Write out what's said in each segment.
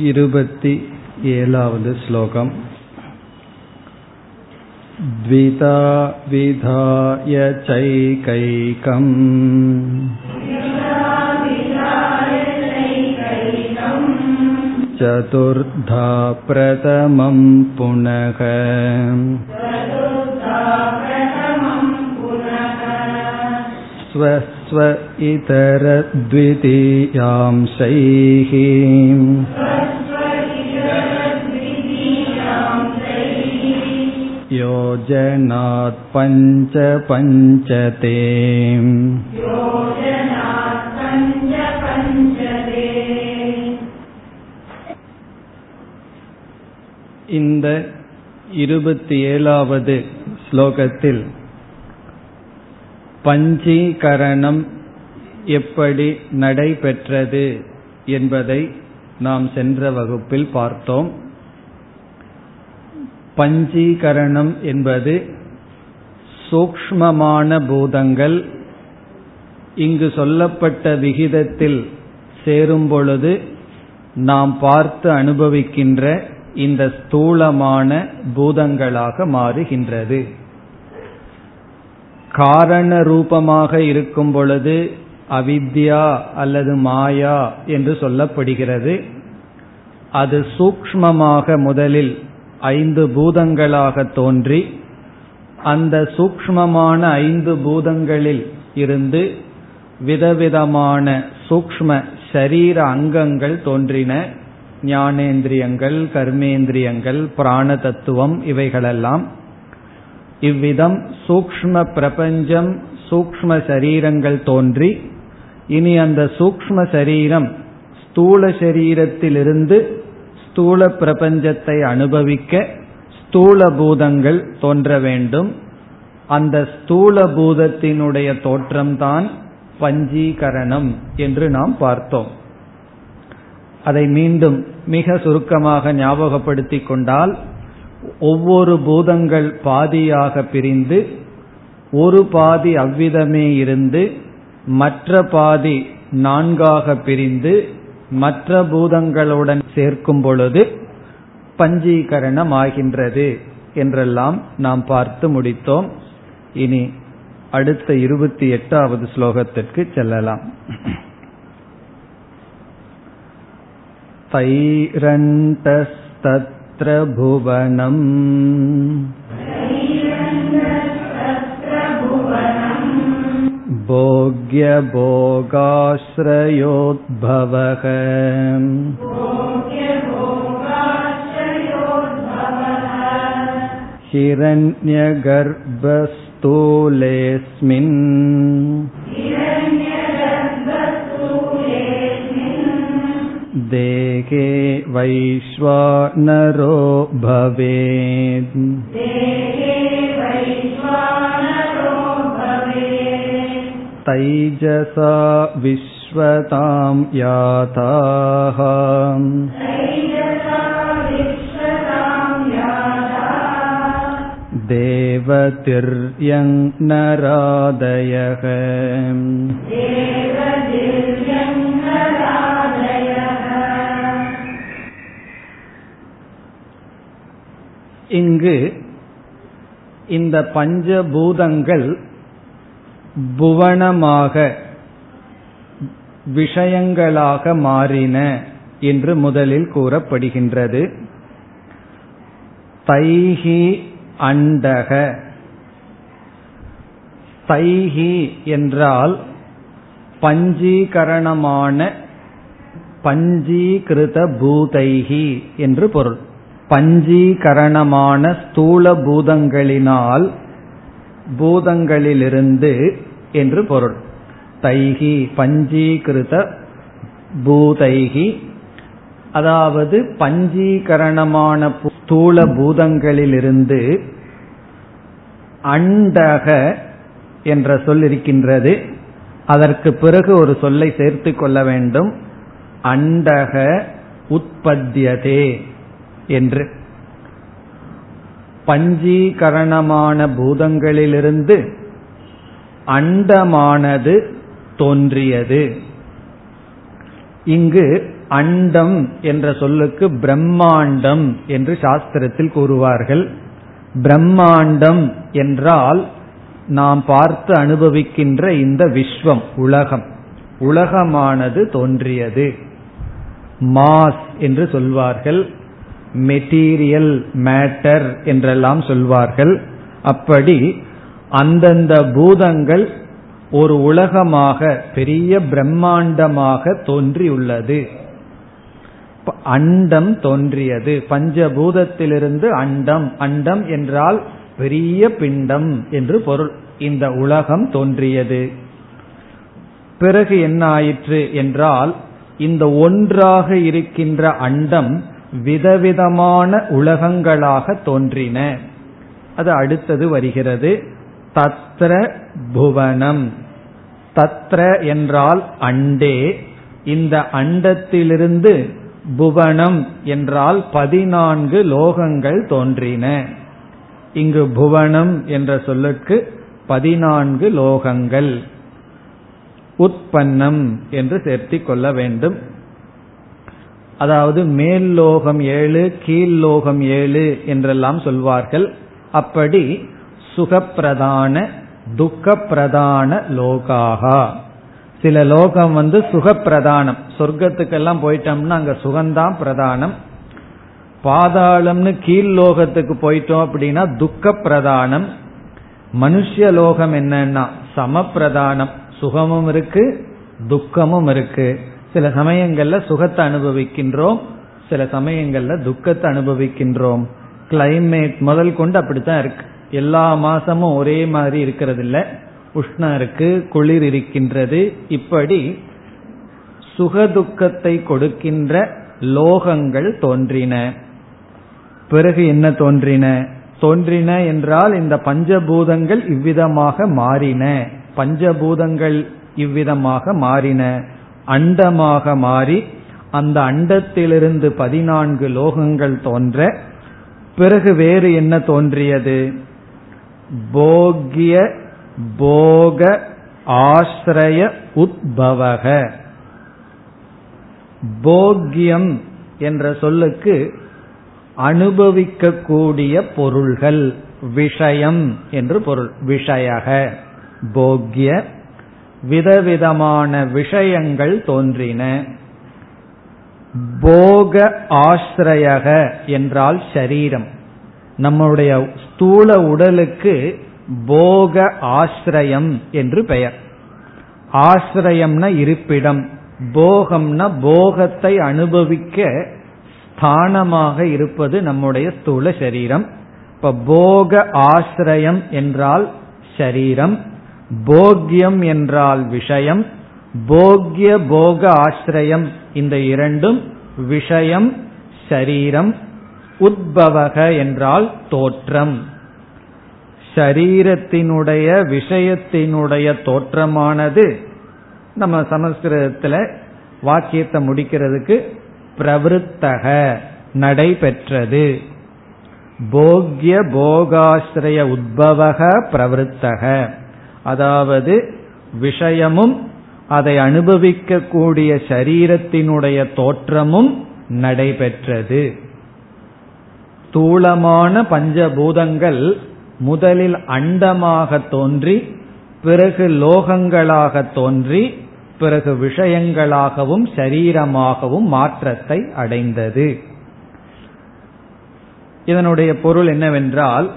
वद् श्लोकम् द्विधा विधाय चैकैकम् चतुर्धा प्रथमं पुनः स्व इतरद्वितीयांशैः योजनात् पञ्च पञ्चते இந்த இருபத்தி ஏழாவது ஸ்லோகத்தில் பஞ்சீகரணம் எப்படி நடைபெற்றது என்பதை நாம் சென்ற வகுப்பில் பார்த்தோம் பஞ்சீகரணம் என்பது சூக்ஷ்மமான பூதங்கள் இங்கு சொல்லப்பட்ட விகிதத்தில் சேரும் பொழுது நாம் பார்த்து அனுபவிக்கின்ற இந்த ஸ்தூலமான பூதங்களாக மாறுகின்றது. காரண ரூபமாக இருக்கும் பொழுது அவித்யா அல்லது மாயா என்று சொல்லப்படுகிறது. அது சூக்ஷ்மமாக முதலில் ஐந்து பூதங்களாக தோன்றி அந்த சூக்ஷ்மமான ஐந்து பூதங்களில் இருந்து விதவிதமான சூக்ஷ்ம சரீர அங்கங்கள் தோன்றின. ஞானேந்திரியங்கள் கர்மேந்திரியங்கள் பிராண தத்துவம் இவைகளெல்லாம். இவ்விதம் சூக்ஷ்ம பிரபஞ்சம் சூக்ஷ்ம சரீரங்கள் தோன்றி இனி அந்த சூக்ஷ்ம சரீரம் ஸ்தூல சரீரத்திலிருந்து ஸ்தூல பிரபஞ்சத்தை அனுபவிக்க ஸ்தூல பூதங்கள் தோன்ற வேண்டும். அந்த ஸ்தூல பூதத்தினுடைய தோற்றம்தான் பஞ்சீகரணம் என்று நாம் பார்த்தோம். அதை மீண்டும் மிக சுருக்கமாக ஞாபகப்படுத்திக் கொண்டால் ஒவ்வொரு பூதங்கள் பாதியாக பிரிந்து ஒரு பாதி அவ்விதமே இருந்து மற்ற பாதி நான்காக பிரிந்து மற்ற பூதங்களுடன் சேர்க்கும் பொழுது பஞ்சீகரணம் ஆகின்றது என்றெல்லாம் நாம் பார்த்து முடித்தோம் இனி அடுத்த இருபத்தி எட்டாவது ஸ்லோகத்திற்கு செல்லலாம் तैरन्तस्तत्र भुवनम् भोग्यभोगाश्रयोद्भवः हिरण्यगर्भस्थूलेऽस्मिन् देहे वैश्वानरो भवेत् तैजसा विश्वतां याताः देवतिर्यं नरादयः இங்கு இந்த பஞ்சபூதங்கள் புவனமாக விஷயங்களாக மாறின என்று முதலில் கூறப்படுகின்றது. தைஹி அண்டக. தைஹி என்றால் பஞ்சீகரணமான பஞ்சீகிருத பூதைஹி என்று பொருள். பஞ்சீகரணமான ஸ்தூல பூதங்களினால் பூதங்களிலிருந்து என்று பொருள். தைகி பஞ்சீகிருத பூதைகி அதாவது பஞ்சீகரணமான ஸ்தூல பூதங்களிலிருந்து அண்டக என்ற சொல் இருக்கின்றது. அதற்கு பிறகு ஒரு சொல்லை சேர்த்து கொள்ள வேண்டும். அண்டக உற்பத்தியதே என்று. பஞ்சீகரணமான பூதங்களிலிருந்து அண்டமானது தோன்றியது. இங்கு அண்டம் என்ற சொல்லுக்கு பிரம்மாண்டம் என்று சாஸ்திரத்தில் கூறுவார்கள். பிரம்மாண்டம் என்றால் நாம் பார்த்து அனுபவிக்கின்ற இந்த விஸ்வம் உலகம். உலகமானது தோன்றியது. மாஸ் என்று சொல்வார்கள். மெட்டீரியல் மேட்டர் என்றெல்லாம் சொல்வார்கள். அப்படி அந்தந்த பூதங்கள் ஒரு உலகமாக பெரிய பிரம்மாண்டமாக தோன்றியுள்ளது. அண்டம் தோன்றியது. பஞ்சபூதத்திலிருந்து அண்டம் அண்டம் என்றால் பெரிய பிண்டம் என்று பொருள். இந்த உலகம் தோன்றியது. பிறகு என்ன ஆயிற்று என்றால் இந்த ஒன்றாக இருக்கின்ற அண்டம் விதவிதமான உலகங்களாக தோன்றின. அது அடுத்தது வருகிறது. தத்ர புவனம். தத்ர என்றால் அண்டே. இந்த அண்டத்திலிருந்து புவனம் என்றால் பதினான்கு லோகங்கள் தோன்றின. இங்கு புவனம் என்ற சொல்லுக்கு பதினான்கு லோகங்கள். உற்பன்னம் என்று சேர்த்திக் கொள்ள வேண்டும். அதாவது மேல் லோகம் ஏழு கீழ் லோகம் ஏழு என்றெல்லாம் சொல்வார்கள். அப்படி சுகப்பிரதான துக்கப்பிரதான லோகாகா. சில லோகம் வந்து சுகப்பிரதானம். சொர்க்கத்துக்கெல்லாம் போயிட்டோம்னா அங்க சுகந்தான் பிரதானம். பாதாளம்னு கீழ் லோகத்துக்கு போயிட்டோம் அப்படின்னா துக்க பிரதானம் மனுஷ லோகம் என்னன்னா சமப்பிரதானம். சுகமும் இருக்கு துக்கமும் இருக்கு. சில சமயங்கள்ல சுகத்தை அனுபவிக்கின்றோம் சில சமயங்கள்ல துக்கத்தை அனுபவிக்கின்றோம். கிளைமேட் முதல் கொண்டு அப்படித்தான் இருக்கு. எல்லா மாசமும் ஒரே மாதிரி இருக்கிறது இல்ல உஷ்ணம் இருக்கு குளிர் இருக்கின்றது. இப்படி சுகதுக்கத்தை கொடுக்கின்ற லோகங்கள் தோன்றின. பிறகு என்ன தோன்றின? தோன்றின என்றால் இந்த பஞ்சபூதங்கள் இவ்விதமாக மாறின. பஞ்சபூதங்கள் இவ்விதமாக மாறின. அண்டமாக மாறி அந்த அண்டத்திலிருந்து பதினான்கு லோகங்கள் தோன்ற பிறகு வேறு என்ன தோன்றியது? போகிய போக ஆசிரய உத்பவக. போக்கியம் என்ற சொல்லுக்கு அனுபவிக்கக்கூடிய பொருள்கள் விஷயம் என்று பொருள் விஷயக. போக்கிய விதவிதமான விஷயங்கள் தோன்றின. போக ஆசிரயக என்றால் சரீரம். நம்முடைய ஸ்தூல உடலுக்கு போக ஆசிரியம் என்று பெயர். ஆசிரயம்னா இருப்பிடம். போகம்னா போகத்தை அனுபவிக்க ஸ்தானமாக இருப்பது நம்முடைய ஸ்தூல சரீரம். இப்ப போக ஆசிரயம் என்றால் சரீரம். போக்கியம் என்றால் விஷயம். போக்கிய போக ஆசிரியம் இந்த இரண்டும் விஷயம் சரீரம். உத்பவக என்றால் தோற்றம். சரீரத்தினுடைய விஷயத்தினுடைய தோற்றமானது நம்ம சமஸ்கிருதத்துல வாக்கியத்தை முடிக்கிறதுக்கு பிரவருத்தக நடைபெற்றது. போக்ய போகாசிரிய உத்பவக பிரவருத்தக. அதாவது விஷயமும் அதை அனுபவிக்கக்கூடிய சரீரத்தினுடைய தோற்றமும் நடைபெற்றது. தூளமான பஞ்சபூதங்கள் முதலில் அண்டமாக தோன்றி பிறகு லோகங்களாக தோன்றி பிறகு விஷயங்களாகவும் சரீரமாகவும் மாற்றத்தை அடைந்தது. இதனுடைய பொருள் என்னவென்றால்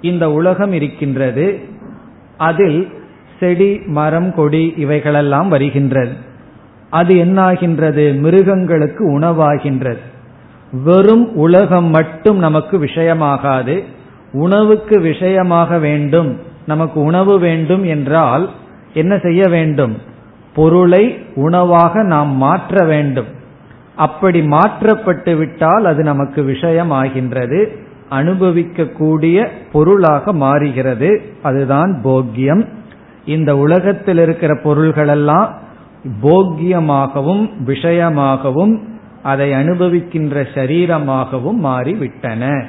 இந்த உலகம் இருக்கின்றது அதில் செடி மரம் கொடி இவைகளெல்லாம் வருகின்றது. அது என்னாகின்றது? மிருகங்களுக்கு உணவாகின்றது. வெறும் உலகம் மட்டும் நமக்கு விஷயமாகாது உணவுக்கு விஷயமாக வேண்டும் நமக்கு உணவு வேண்டும் என்றால் என்ன செய்ய வேண்டும்? பொருளை உணவாக நாம் மாற்ற வேண்டும். அப்படி மாற்றப்பட்டு விட்டால் அது நமக்கு விஷயம் ஆகின்றது அனுபவிக்கக்கூடிய பொருளாக மாறுகிறது. அதுதான் போக்கியம். இந்த உலகத்தில் இருக்கிற பொருள்களெல்லாம் போக்கியமாகவும் விஷயமாகவும் அதை அனுபவிக்கின்ற சரீரமாகவும் மாறிவிட்டன.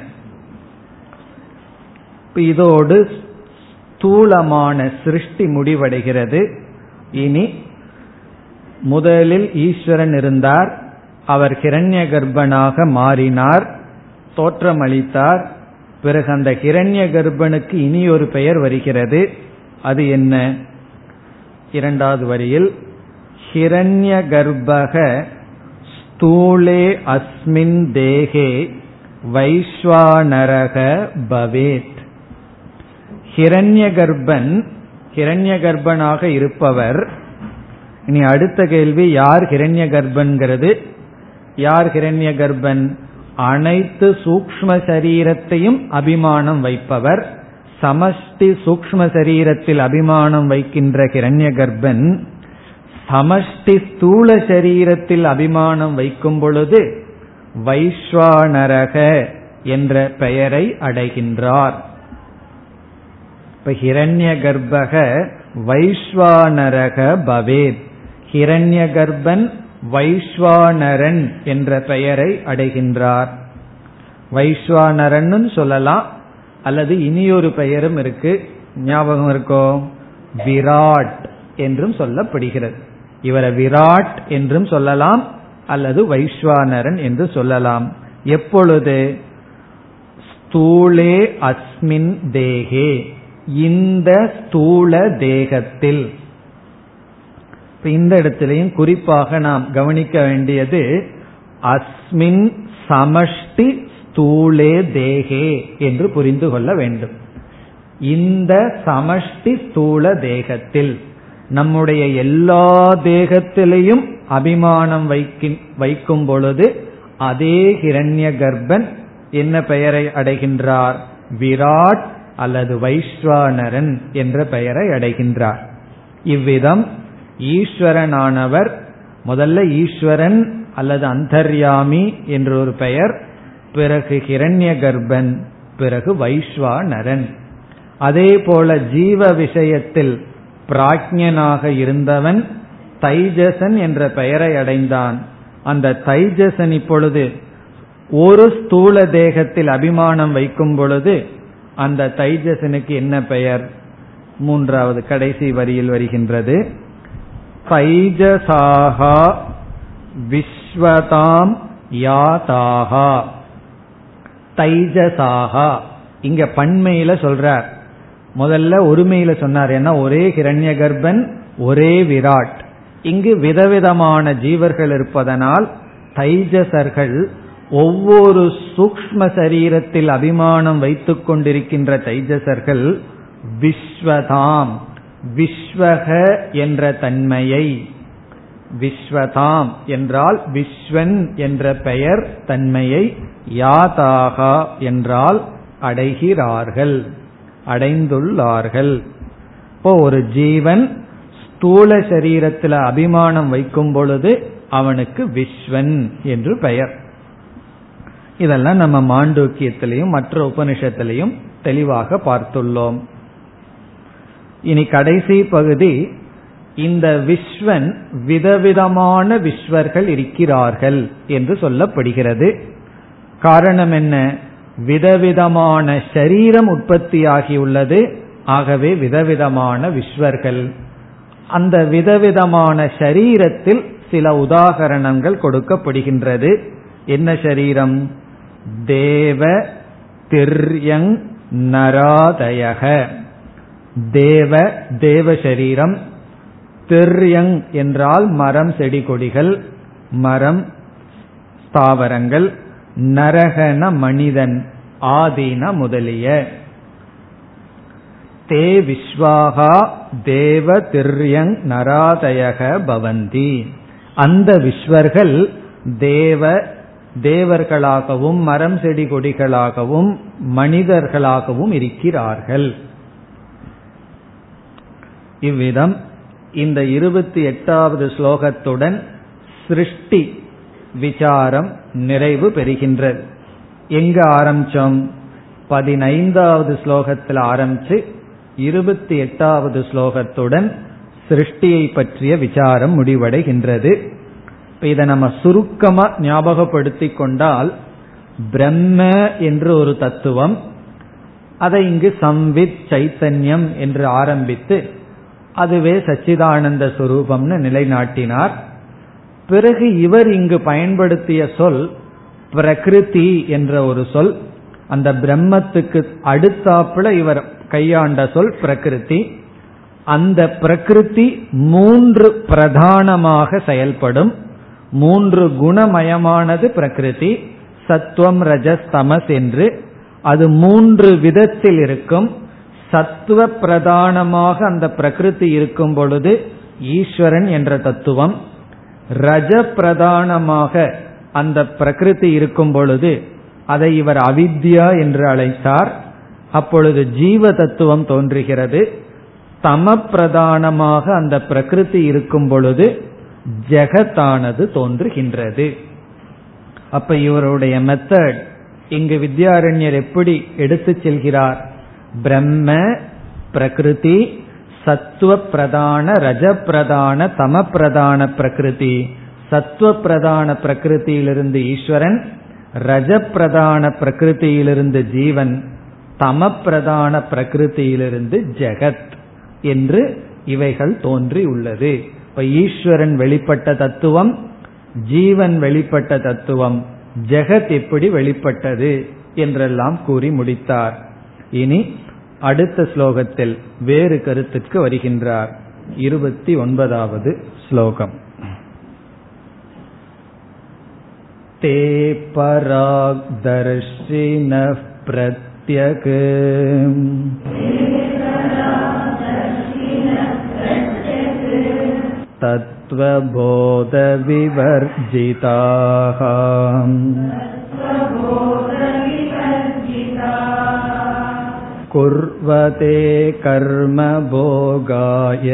இதோடு ஸ்தூலமான சிருஷ்டி முடிவடைகிறது. இனி முதலில் ஈஸ்வரன் இருந்தார் அவர் கிரண்ய கர்ப்பனாக மாறினார் தோற்றமளித்தார். பிறகு அந்த கிரண்ய கர்ப்பனுக்கு இனி ஒரு பெயர் வருகிறது. அது என்ன? இரண்டாவது வரியில் ஹிரண்ய கர்ப்பக ஸ்தூலே அஸ்மின் தேகே வைஸ்வானரக பவேத். ஹிரண்ய கர்ப்பன் ஹிரண்ய கர்ப்பனாக இருப்பவர். இனி அடுத்த கேள்வி யார் ஹிரண்ய கர்ப்பன்கிறது யார் ஹிரண்ய கர்ப்பன் அனைத்து சூக்ம சரீரத்தையும் அபிமானம் வைப்பவர். சமஷ்டி சூக்ம சரீரத்தில் அபிமானம் வைக்கின்ற ஹிரண்ய கர்ப்பன் சமஷ்டி ஸ்தூல சரீரத்தில் அபிமானம் வைக்கும் பொழுது வைஸ்வானரக என்ற பெயரை அடைகின்றார். இப்ப ஹிரண்ய கர்ப்பக வைஸ்வானரக பவேத். ஹிரண்ய கர்ப்பன் வைஸ்வானரன் என்ற பெயரை அடைகின்றார். வைஸ்வானரன் சொல்லலாம். அல்லது இனியொரு பெயரும் இருக்கு. ஞாபகம் இருக்கோ? விராட் என்றும் சொல்லப்படுகிறது. இவரை விராட் என்றும் சொல்லலாம் அல்லது வைஸ்வானரன் என்று சொல்லலாம். எப்பொழுது? ஸ்தூலே அஸ்மின் தேகே. இந்த ஸ்தூல தேகத்தில். இந்த இடத்திலையும் குறிப்பாக நாம் கவனிக்க வேண்டியது அஸ்மின் சமஷ்டி ஸ்தூலே தேகே என்று புரிந்து கொள்ள வேண்டும். இந்த சமஷ்டி ஸ்தூல தேகத்தில். நம்முடைய எல்லா தேகத்திலையும் அபிமானம் வைக்கும் பொழுது அதே ஹிரண்ய கர்ப்பன் என்ன பெயரை அடைகின்றார்? விராட் அல்லது வைஸ்வானரன் என்ற பெயரை அடைகின்றார். இவ்விதம் ஈஸ்வரனானவர் முதல்ல ஈஸ்வரன் அல்லது அந்தர்யாமி என்ற ஒரு பெயர் பிறகு ஹிரண்ய கர்ப்பன் பிறகு வைஸ்வானரன் அதே போல ஜீவ விஷயத்தில் பிராஜ்யனாக இருந்தவன் தைஜசன் என்ற பெயரை அடைந்தான். அந்த தைஜசன் இப்பொழுது ஒரு ஸ்தூல தேகத்தில் அபிமானம் வைக்கும் பொழுது அந்த தைஜசனுக்கு என்ன பெயர்? மூன்றாவது கடைசி வரியில் வருகின்றது. தைஜசாகா விஸ்வதாம் யாதாகா தைஜசாகா இங்க பண்மையில சொல்றார். முதல்ல ஒருமையில சொன்னார் ஏன்னா ஒரே கிரண்ய கர்ப்பன் ஒரே விராட். இங்கு விதவிதமான ஜீவர்கள் இருப்பதனால் தைஜசர்கள் ஒவ்வொரு சூக்ம சரீரத்தில் அபிமானம் வைத்துக் கொண்டிருக்கின்ற தைஜசர்கள் விஸ்வதாம் விஸ்வக என்ற தன்மையை. விஸ்வதாம் என்றால் விஸ்வன் என்ற பெயர் தன்மையை யாதாகா என்றால் அடைகிறார்கள். அடைந்துள்ளார்கள். இப்போ ஒரு ஜீவன் ஸ்தூல சரீரத்தில் அபிமானம் வைக்கும் பொழுது அவனுக்கு விஸ்வன் என்று பெயர். இதெல்லாம் நம்ம மாண்டூக்கியத்திலையும் மற்ற உபனிஷத்திலையும் தெளிவாக பார்த்துள்ளோம். இனி கடைசி பகுதி இந்த விஸ்வன் விதவிதமான விஸ்வர்கள் இருக்கிறார்கள் என்று சொல்லப்படுகிறது. காரணம் என்ன? விதவிதமான சரீரம் உற்பத்தியாகியுள்ளது. ஆகவே விதவிதமான விஸ்வர்கள். அந்த விதவிதமான சரீரத்தில் சில உதாகரணங்கள் கொடுக்கப்படுகின்றது. என்ன சரீரம்? தேவ திர்யங் நராதயக. தேவ தேவ சரீரம். திர்யங் என்றால் மரம் செடி கொடிகள். மரம் ஸ்தாவரங்கள். நரகன மனிதன் ஆதீன முதலிய. தே விஸ்வாகா தேவ திரியங் நராதயக பவந்தி. அந்த விஸ்வர்கள் தேவ தேவர்களாகவும் மரம் செடி கொடிகளாகவும் மனிதர்களாகவும் இருக்கிறார்கள். இவ்விதம் இந்த இருபத்தி எட்டாவது ஸ்லோகத்துடன் சிருஷ்டி விசாரம் நிறைவு பெறுகின்றது. எங்க ஆரம்பிச்சோம்? பதினைந்தாவது ஸ்லோகத்தில் ஆரம்பிச்சு இருபத்தி எட்டாவது ஸ்லோகத்துடன் சிருஷ்டியை பற்றிய விசாரம் முடிவடைகின்றது. இதை நம்ம சுருக்கமா ஞாபகப்படுத்தி கொண்டால் பிரம்ம என்று ஒரு தத்துவம் அதை இங்கு சம்வித் சைத்தன்யம் என்று ஆரம்பித்து அதுவே சச்சிதானந்த சுரூபம்னு நிலைநாட்டினார். பிறகு இவர் இங்கு பயன்படுத்திய சொல் பிரகிருதி என்ற ஒரு சொல். அந்த பிரம்மத்துக்கு அடுத்தாப்புல இவர் கையாண்ட சொல் பிரகிருதி. அந்த பிரகிருதி மூன்று பிரதானமாக செயல்படும். மூன்று குணமயமானது பிரகிருதி. சத்துவம் ரஜஸ் தமஸ் என்று. அது மூன்று விதத்தில் இருக்கும். சத்துவ பிரதானமாக அந்த பிரகிருதி இருக்கும் பொழுது ஈஸ்வரன் என்ற தத்துவம். ரஜ பிரதானமாக அந்த பிரகிருதி இருக்கும் பொழுது அதை இவர் அவித்யா என்று அழைத்தார். அப்பொழுது ஜீவ தத்துவம் தோன்றுகிறது. தம பிரதானமாக அந்த பிரகிருதி இருக்கும் பொழுது ஜெகத்தானது தோன்றுகின்றது. அப்ப இவருடைய மெத்தட் இங்கு வித்யாரண்யர் எப்படி எடுத்து செல்கிறார்? பிரம்ம பிரகிருதி சத்துவ பிரதான ரஜ பிரதான தம பிரதான பிரகிருதி. சத்துவ பிரதான பிரகிருதியிலிருந்து ஈஸ்வரன் ரஜ பிரதான பிரகிருதியிலிருந்து ஜீவன் தம பிரதான பிரகிருதியிலிருந்து ஜெகத் என்று இவைகள் தோன்றி உள்ளது. இப்ப ஈஸ்வரன் வெளிப்பட்ட தத்துவம் ஜீவன் வெளிப்பட்ட தத்துவம் ஜெகத் எப்படி வெளிப்பட்டது என்றெல்லாம் கூறி முடித்தார். இனி அடுத்த ஸ்லோகத்தில் வேறு கருத்துக்கு வருகின்றார் இருபத்தி ஒன்பதாவது ஸ்லோகம் ते पराग्दर्शिनः प्रत्यक् तत्त्वबोधविवर्जिताः कुर्वते कर्म भोगाय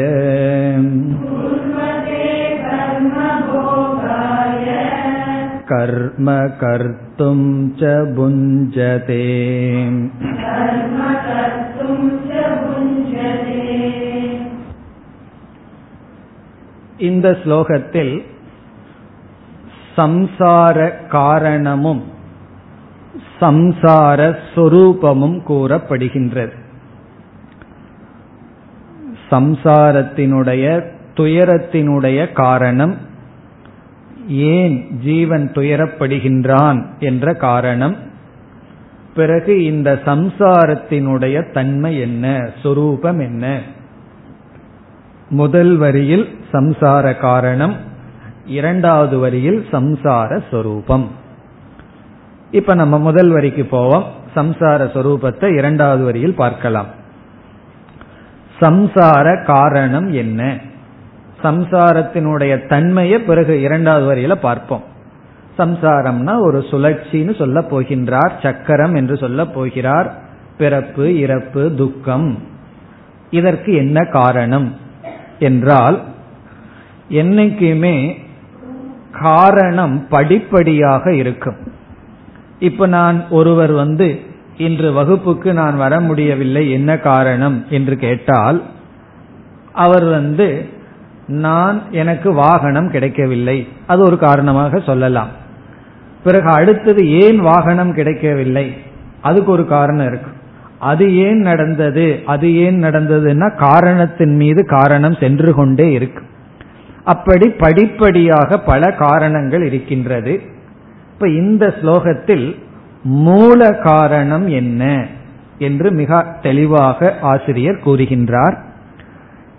कर्म कर्तुं च भुञ्जते இந்த ஸ்லோகத்தில் சம்சார காரணமும் சம்சார சொரூபமும் கூறப்படுகின்றது. சம்சாரத்தினுடைய துயரத்தினுடைய காரணம் ஏன் ஜீவன் துயரப்படுகின்றான் என்ற காரணம். பிறகு இந்த சம்சாரத்தினுடைய தன்மை என்ன சொரூபம் என்ன? முதல் வரியில் சம்சார காரணம் இரண்டாவது வரியில் சம்சார சொரூபம். இப்ப நம்ம முதல் வரிக்கு போவோம். சம்சார சொரூபத்தை இரண்டாவது வரியில் பார்க்கலாம். சம்சார காரணம் என்ன? சம்சாரத்தினுடைய தன்மையை பிறகு இரண்டாவது வரியில பார்ப்போம். சம்சாரம்னா ஒரு சுழற்சின்னு சொல்ல போகின்றார் சக்கரம் என்று சொல்ல போகிறார் பிறப்பு இறப்பு துக்கம். இதற்கு என்ன காரணம்? என்றால் என்னைக்குமே காரணம் படிப்படியாக இருக்கும். இப்ப நான் ஒருவர் வந்து இன்று வகுப்புக்கு நான் வர முடியவில்லை என்ன காரணம் என்று கேட்டால் அவர் வந்து நான் எனக்கு வாகனம் கிடைக்கவில்லை. அது ஒரு காரணமாக சொல்லலாம். பிறகு அடுத்தது ஏன் வாகனம் கிடைக்கவில்லை? அதுக்கு ஒரு காரணம் இருக்கு. அது ஏன் நடந்தது? அது ஏன் நடந்ததுன்னா காரணத்தின் மீது காரணம் சென்று கொண்டே இருக்கு. அப்படி படிப்படியாக பல காரணங்கள் இருக்கின்றது. இப்ப இந்த ஸ்லோகத்தில் மூல காரணம் என்ன என்று மிக தெளிவாக ஆசிரியர் கூறுகின்றார்.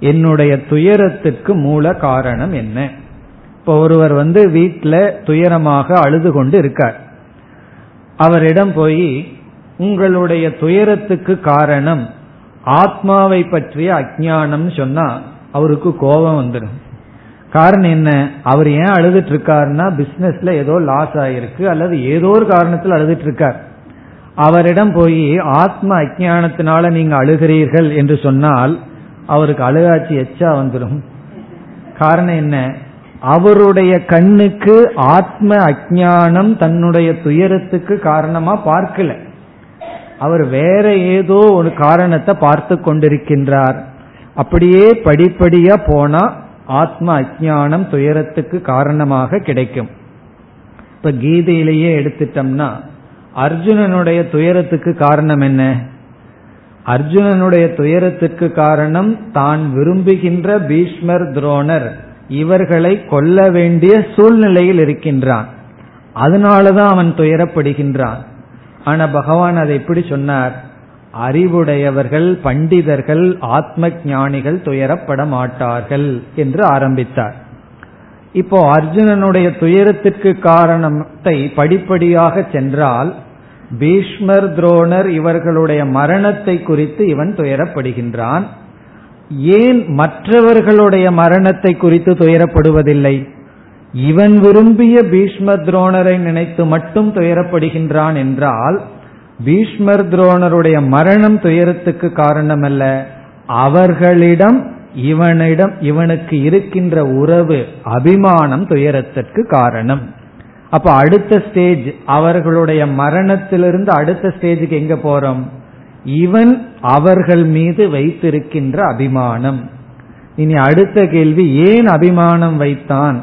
என்னுடைய துயரத்துக்கு மூல காரணம் என்ன? இப்போ ஒருவர் வந்து வீட்டில் துயரமாக அழுது கொண்டு இருக்கார். அவரிடம் போய் உங்களுடைய துயரத்துக்கு காரணம் ஆத்மாவை பற்றிய அஜானம் சொன்னா அவருக்கு கோபம் வந்துடும் காரணம் என்ன? அவர் ஏன் அழுதுட்டு இருக்காருன்னா பிசினஸ்ல ஏதோ லாஸ் ஆயிருக்கு அல்லது ஏதோ ஒரு காரணத்தில் அழுதுட்டு இருக்கார் அவரிடம் போய் ஆத்ம அஜானத்தினால நீங்க அழுகிறீர்கள் என்று சொன்னால் அவருக்கு அழுகாட்சி எச்சா வந்துடும் காரணம் என்ன? அவருடைய கண்ணுக்கு ஆத்ம அஜானம் தன்னுடைய துயரத்துக்கு காரணமா பார்க்கல. அவர் வேற ஏதோ ஒரு காரணத்தை பார்த்து கொண்டிருக்கின்றார். அப்படியே படிப்படியா போனா ஆத்ம அஜானம் துயரத்துக்கு காரணமாக கிடைக்கும். இப்ப கீதையிலேயே எடுத்துட்டோம்னா அர்ஜுனனுடைய துயரத்துக்கு காரணம் என்ன? அர்ஜுனனுடைய துயரத்துக்கு காரணம் தான் விரும்புகின்ற பீஷ்மர் துரோணர் இவர்களை கொல்ல வேண்டிய சூழ்நிலையில் இருக்கின்றான். அதனாலதான் அவன் துயரப்படுகின்றான். ஆனா பகவான் அதை எப்படி சொன்னார்? அறிவுடையவர்கள் பண்டிதர்கள் ஆத்ம ஞானிகள் துயரப்பட மாட்டார்கள் என்று ஆரம்பித்தார். இப்போ அர்ஜுனனுடைய துயரத்திற்கு காரணத்தை படிப்படியாக சென்றால் பீஷ்மர் துரோணர் இவர்களுடைய மரணத்தை குறித்து இவன் துயரப்படுகின்றான். ஏன் மற்றவர்களுடைய மரணத்தை குறித்து துயரப்படுவதில்லை? இவன் விரும்பிய பீஷ்ம துரோணரை நினைத்து மட்டும் துயரப்படுகின்றான் என்றால் பீஷ்மர் துரோணருடைய மரணம் துயரத்துக்கு காரணமல்ல. அவர்களிடம் இவனிடம் இவனுக்கு இருக்கின்ற உறவு அபிமானம் துயரத்திற்கு காரணம். அப்ப அடுத்த ஸ்டேஜ் அவர்களுடைய மரணத்திலிருந்து அடுத்த ஸ்டேஜுக்கு எங்க போறோம்? இவன் அவர்கள் மீது வைத்திருக்கின்ற அபிமானம். இனி அடுத்த கேள்வி ஏன் அபிமானம் வைத்தான்?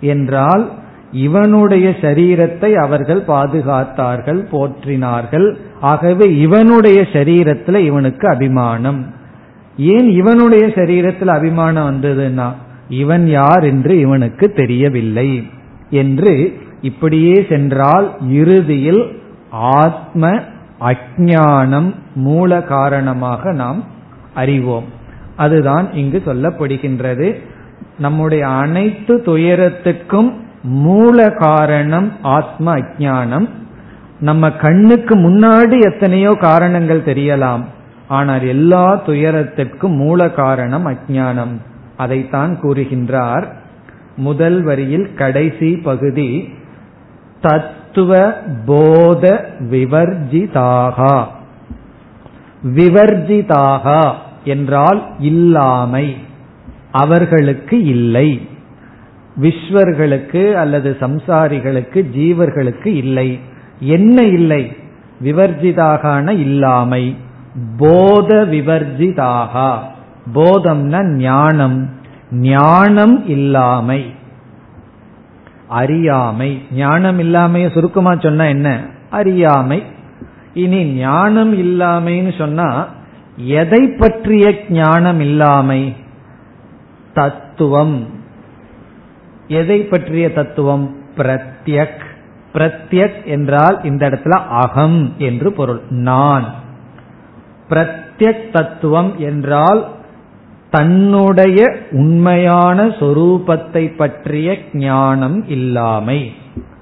என்றால் இவனுடைய சரீரத்தை அவர்கள் பாதுகாத்தார்கள் போற்றினார்கள். ஆகவே இவனுடைய சரீரத்தில் இவனுக்கு அபிமானம். ஏன் இவனுடைய சரீரத்தில் அபிமானம் வந்ததுன்னா இவன் யார் என்று இவனுக்கு தெரியவில்லை என்று இப்படியே சென்றால் இறுதியில் ஆத்ம அஜானம் மூல காரணமாக நாம் அறிவோம். அதுதான் இங்கு சொல்லப்படுகின்றது. நம்முடைய அனைத்து துயரத்துக்கும் மூல காரணம் ஆத்ம அஜானம் நம்ம கண்ணுக்கு முன்னாடி எத்தனையோ காரணங்கள் தெரியலாம். ஆனால் எல்லா துயரத்திற்கும் மூல காரணம் அஜானம் அதைத்தான் கூறுகின்றார். முதல் வரியில் கடைசி பகுதி தத்துவ போத விவர்ஜிதாகா. விவர்ஜிதாகா என்றால் இல்லாமை. அவர்களுக்கு இல்லை. விஸ்வர்களுக்கு அல்லது சம்சாரிகளுக்கு ஜீவர்களுக்கு இல்லை. என்ன இல்லை? விவர்ஜிதாகான இல்லாமை. போத விவர்ஜிதாகா. போதம்னா ஞானம். ஞானம் இல்லாமை. அறியாமை. ஞானம் இல்லாமைய சுருக்கமா சொன்னா என்ன? அறியாமை. இனி ஞானம் இல்லாமைன்னு சொன்னா எதை பற்றிய ஞானம் இல்லாமை? தத்துவம். எதை பற்றிய தத்துவம்? பிரத்யக். பிரத்யக் என்றால் இந்த இடத்துல அகம் என்று பொருள். நான். பிரத்யக் தத்துவம் என்றால் தன்னுடைய உண்மையான சொரூபத்தை பற்றிய ஞானம் இல்லாமை.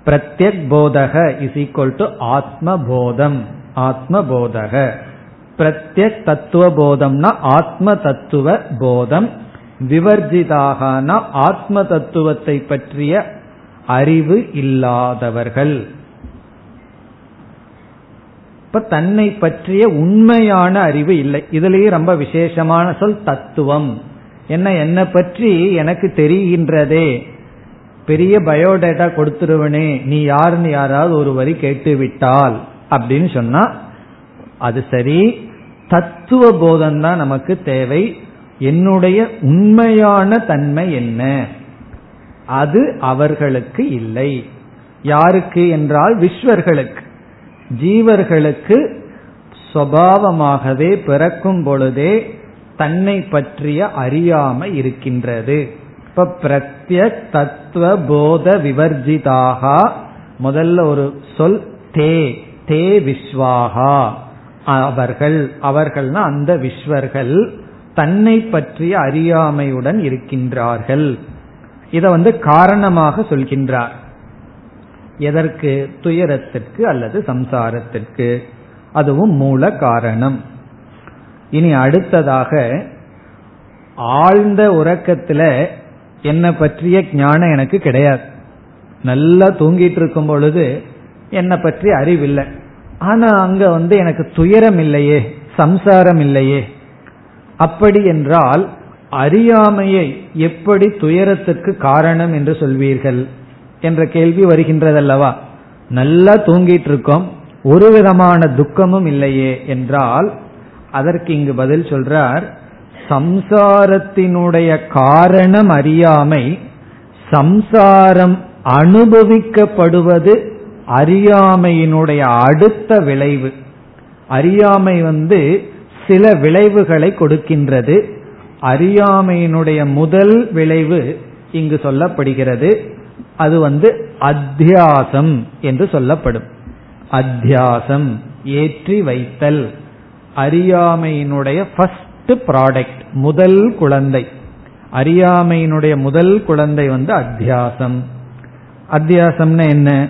பிரத்யக் போதக இஸ் ஈக்வல் டு ஆத்ம போதம் ஆத்ம போதக பிரத்யக் தத்துவ போதம்னா ஆத்ம தத்துவ போதம். விவர்ஜிதாகனா ஆத்ம தத்துவத்தை பற்றிய அறிவு இல்லாதவர்கள். இப்ப தன்னை பற்றிய உண்மையான அறிவு இல்லை. இதுலயே ரொம்ப விசேஷமான சொல் தத்துவம். என்ன என்னை பற்றி எனக்கு தெரிகின்றதே. பெரிய பயோடேட்டா கொடுத்துருவனே நீ யாருன்னு யாராவது ஒரு வரி கேட்டு விட்டால் அப்படின்னு சொன்னா அது சரி. தத்துவ போதம் தான் நமக்கு தேவை. என்னுடைய உண்மையான தன்மை என்ன? அது அவர்களுக்கு இல்லை. யாருக்கு என்றால் விஸ்வர்களுக்கு. ஜீவர்களுக்கு சுவாவமாகவே பிறக்கும் பொழுதே தன்னை பற்றிய அறியாமை இருக்கின்றது. இப்ப பிரத்யக் தத்துவ போத விவர்ஜிதாக. முதல்ல ஒரு சொல் தே தே விஸ்வாகா. அவர்கள் அவர்கள்னா அந்த விஸ்வர்கள். தன்னை பற்றிய அறியாமையுடன் இருக்கின்றார்கள். இதை வந்து காரணமாக சொல்கின்றார். எதற்கு? துயரத்திற்கு அல்லது சம்சாரத்திற்கு. அதுவும் மூல காரணம். இனி அடுத்ததாக ஆழ்ந்த உறக்கத்துல என்னை பற்றிய ஞானம் எனக்கு கிடையாது. நல்லா தூங்கிட்டு இருக்கும் பொழுது என்னை பற்றி அறிவில்லை. ஆனா அங்க வந்து எனக்கு துயரம் இல்லையே சம்சாரம் இல்லையே. அப்படி என்றால் அறியாமையை எப்படி துயரத்துக்கு காரணம் என்று சொல்வீர்கள் என்ற கேள்வி வருகின்றதல்லவா? நல்லா தூங்கிட்டு இருக்கோம் ஒரு விதமான துக்கமும் இல்லையே என்றால் அதற்கு இங்கு பதில் சொல்றார் சம்சாரத்தினுடைய காரணம் அறியாமை சம்சாரம் அனுபவிக்கப்படுவது அறியாமையினுடைய அடுத்த விளைவு. அறியாமை வந்து சில விளைவுகளை கொடுக்கின்றது. அறியாமையினுடைய முதல் விளைவு இங்கு சொல்லப்படுகிறது. அது வந்து அத்தியாசம் என்று சொல்லப்படும். அத்தியாசம் ஏற்றி வைத்தல். அறியாமையினுடைய ஃபர்ஸ்ட் ப்ராடக்ட் முதல் குழந்தை. அறியாமையினுடைய முதல் குழந்தை வந்து அத்தியாசம். அத்தியாசம்னா என்ன?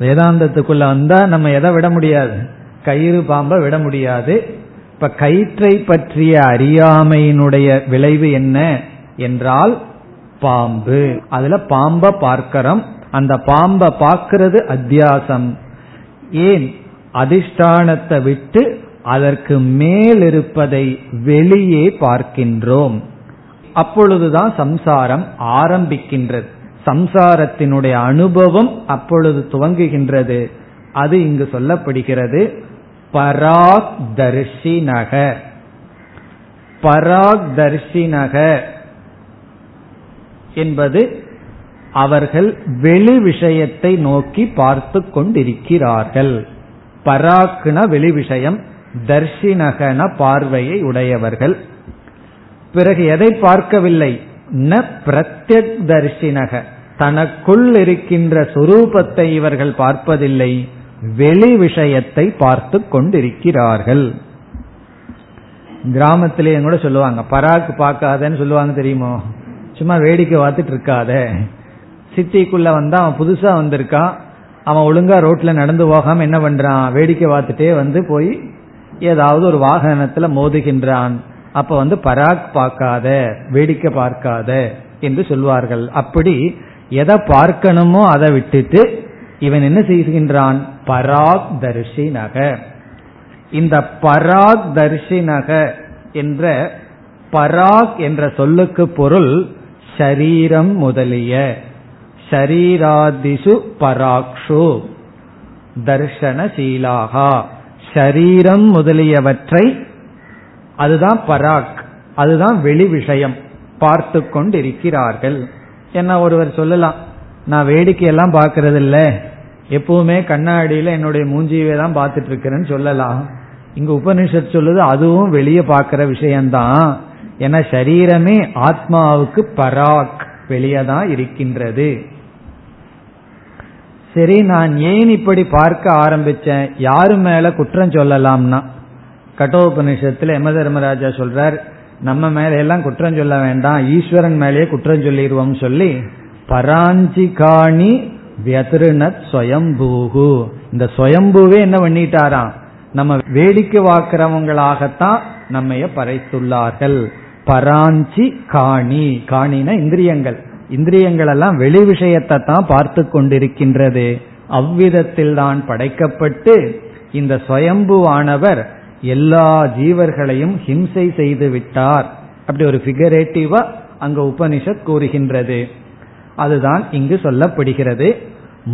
வேதாந்தத்துக்குள்ள வந்தா நம்ம எதை விட முடியாது. கயிறு பாம்பை விட முடியாது. இப்ப கயிற்றை பற்றிய அறியாமையினுடைய விளைவு என்ன என்றால் பாம்பு. அதுல பாம்பை பார்க்கிறோம். அந்த பாம்பை பார்க்கிறது அத்தியாசம். ஏன்? அதிஷ்டானத்தை விட்டு அதற்கு மேல் இருப்பதை வெளியே பார்க்கின்றோம். அப்பொழுதுதான் சம்சாரம் ஆரம்பிக்கின்றது. சம்சாரத்தினுடைய அனுபவம் அப்பொழுது துவங்குகின்றது. அது இங்கு சொல்லப்படுகிறது. பராக் தர்ஷினக பராக் தர்ஷினக என்பது அவர்கள் வெளி விஷயத்தை நோக்கி பார்த்து கொண்டிருக்கிறார்கள். பராக்குன வெளி விஷயம் தர்ஷினகன பார்வையை உடையவர்கள். பிறகு எதை பார்க்கவில்லை? ந பிரத்யக் தரிசினக தனக்குள் இருக்கின்ற சுரூபத்தை இவர்கள் பார்ப்பதில்லை. வெளி விஷயத்தை பார்த்து கொண்டிருக்கிறார்கள். கிராமத்திலேயே கூட சொல்லுவாங்க பராக்கு பார்க்காதன்னு சொல்லுவாங்க தெரியுமோ? சும்மா வேடிக்கை பார்த்துட்டு இருக்காத. சிட்டிக்குள்ள வந்தா அவன் புதுசா வந்திருக்கான். அவன் ஒழுங்கா ரோட்ல நடந்து போகாம என்ன பண்றான்? வேடிக்கை பார்த்துட்டே வந்து போய் ஏதாவது ஒரு வாகனத்துல மோதுகின்றான். அப்ப வந்து பராக் பார்க்காத வேடிக்கை பார்க்காத என்று சொல்வார்கள். அப்படி எதை பார்க்கணுமோ அதை விட்டுட்டு இவன் என்ன செய்கின்றான்? பராக் தர்ஷினக இந்த பராக் தர்ஷினக என்ற பராக் என்ற சொல்லுக்கு பொருள் ஷரீரம் முதலிய. ஷரீராதிஷு பராக்ஷு. தர்ஷனசீலாகா. ஷரீரம் முதலியவற்றை அதுதான் பராக். அதுதான் வெளி விஷயம். பார்த்து கொண்டிருக்கிறார்கள். என்ன ஒருவர் சொல்லலாம்? நான் வேடிக்கையெல்லாம் பார்க்கறது எப்பவுமே கண்ணாடியில என்னுடைய மூஞ்சியவே தான் பார்த்துட்டு இருக்கிறேன்னு சொல்லலாம். இங்க உபனிஷத் சொல்லுது அதுவும் வெளியே பார்க்கிற விஷயம்தான். ஏன்னா சரீரமே ஆத்மாவுக்கு பராக் வெளியே தான் இருக்கின்றது. சரி நான் ஏன் இப்படி பார்க்க ஆரம்பிச்சேன்? யாரு மேல குற்றம் சொல்லலாம்னா? கட்டோபனிஷத்துல யம தர்மராஜா சொல்றார் நம்ம மேல எல்லாம் குற்றம் சொல்ல வேண்டாம் ஈஸ்வரன் மேலேயே குற்றம் சொல்லிடுவோம் சொல்லி பராஞ்சிகாணி வியதிருணத் ஸ்வயம்பூகு இந்த ஸ்வயம்பூவே என்ன பண்ணிட்டாராம்? நம்ம வேடிக்கை வாக்குறவங்களாகத்தான் நம்மைய பறைத்துள்ளார்கள். பராஞ்சி காணி. காணின இந்திரியங்கள். இந்திரியங்கள் எல்லாம் வெளி விஷயத்தை தான் பார்த்து கொண்டிருக்கின்றது. அவ்விதத்தில் தான் படைக்கப்பட்டு இந்த சுயம்புவானவர் எல்லா ஜீவர்களையும் ஹிம்சை செய்து விட்டார். அப்படி ஒரு பிகரேட்டிவா அங்க உபனிஷத் கூறுகின்றது. அதுதான் இங்கு சொல்லப்படுகிறது.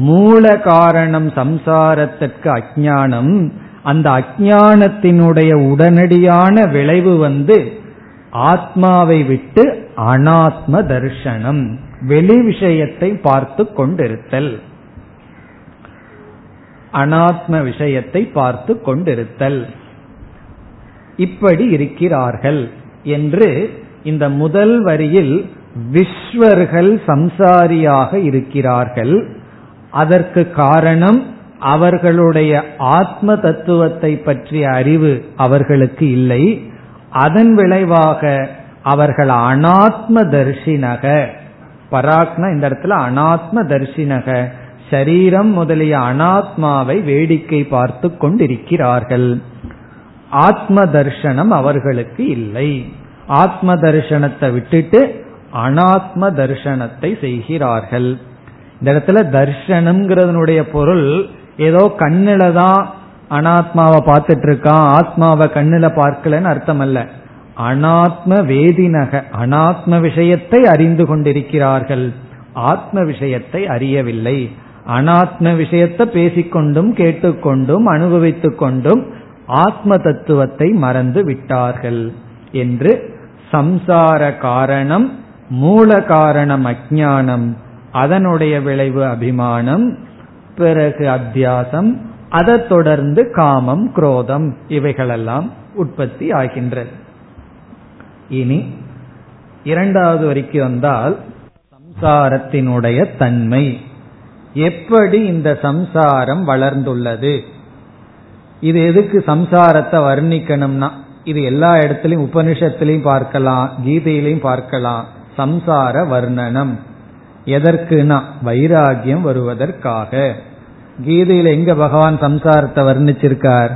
மூல காரணம் சம்சாரத்திற்கு அஜானம் அந்த அஜானத்தினுடைய உடனடியான விளைவு வந்து ஆத்மாவை விட்டு அனாத்ம தர்ஷனம் வெளி விஷயத்தை பார்த்து கொண்டிருத்தல். அனாத்ம விஷயத்தை பார்த்து கொண்டிருத்தல். இப்படி இருக்கிறார்கள் என்று இந்த முதல் வரியில் விஸ்வர்கள் சம்சாரியாக இருக்கிறார்கள். அதற்கு காரணம் அவர்களுடைய ஆத்ம தத்துவத்தை பற்றிய அறிவு அவர்களுக்கு இல்லை. அதன் விளைவாக அவர்கள் அனாத்ம தர்ஷினக. பராக்னா இந்த இடத்துல அனாத்ம தர்ஷினக. சரீரம் முதலிய அனாத்மாவை வேடிக்கை பார்த்து கொண்டிருக்கிறார்கள். ஆத்ம தர்ஷனம் அவர்களுக்கு இல்லை. ஆத்ம தர்ஷனத்தை விட்டுட்டு அனாத்ம தர்ஷனத்தை செய்கிறார்கள். இந்த இடத்துல தர்ஷனம்ங்கிறதனுடைய பொருள் ஏதோ கண்ணில தான் அனாத்மாவை பார்த்துட்டு இருக்கான் ஆத்மாவை கண்ணில பார்க்கலன்னு அர்த்தம் அல்ல அனாத்ம வேதினக அனாத்ம விஷயத்தை அறிந்து கொண்டிருக்கிறார்கள். ஆத்ம விஷயத்தை அறியவில்லை. அனாத்ம விஷயத்தை பேசிக்கொண்டும் கேட்டுக்கொண்டும் அனுபவித்துக் கொண்டும் ஆத்ம தத்துவத்தை மறந்து விட்டார்கள் என்று சம்சார காரணம் மூல காரணம் அஜானம் அதனுடைய விளைவு அபிமானம் பிறகு அத்தியாசம் அதை தொடர்ந்து காமம் குரோதம் இவைகளெல்லாம் உற்பத்தி ஆகின்றது. இனி இரண்டாவது வரைக்கும் வந்தால் சம்சாரத்தினுடைய தன்மை. எப்படி இந்த சம்சாரம் வளர்ந்துள்ளது? இது எதுக்கு சம்சாரத்தை வர்ணிக்கணும்னா இது எல்லா இடத்திலையும் உபனிஷத்திலையும் பார்க்கலாம் கீதையிலையும் பார்க்கலாம். சம்சார வர்ணனம். எதற்குனா வைராகியம் வருவதற்காக. கீதையில எங்க பகவான் சம்சாரத்தை வர்ணிச்சிருக்கார்?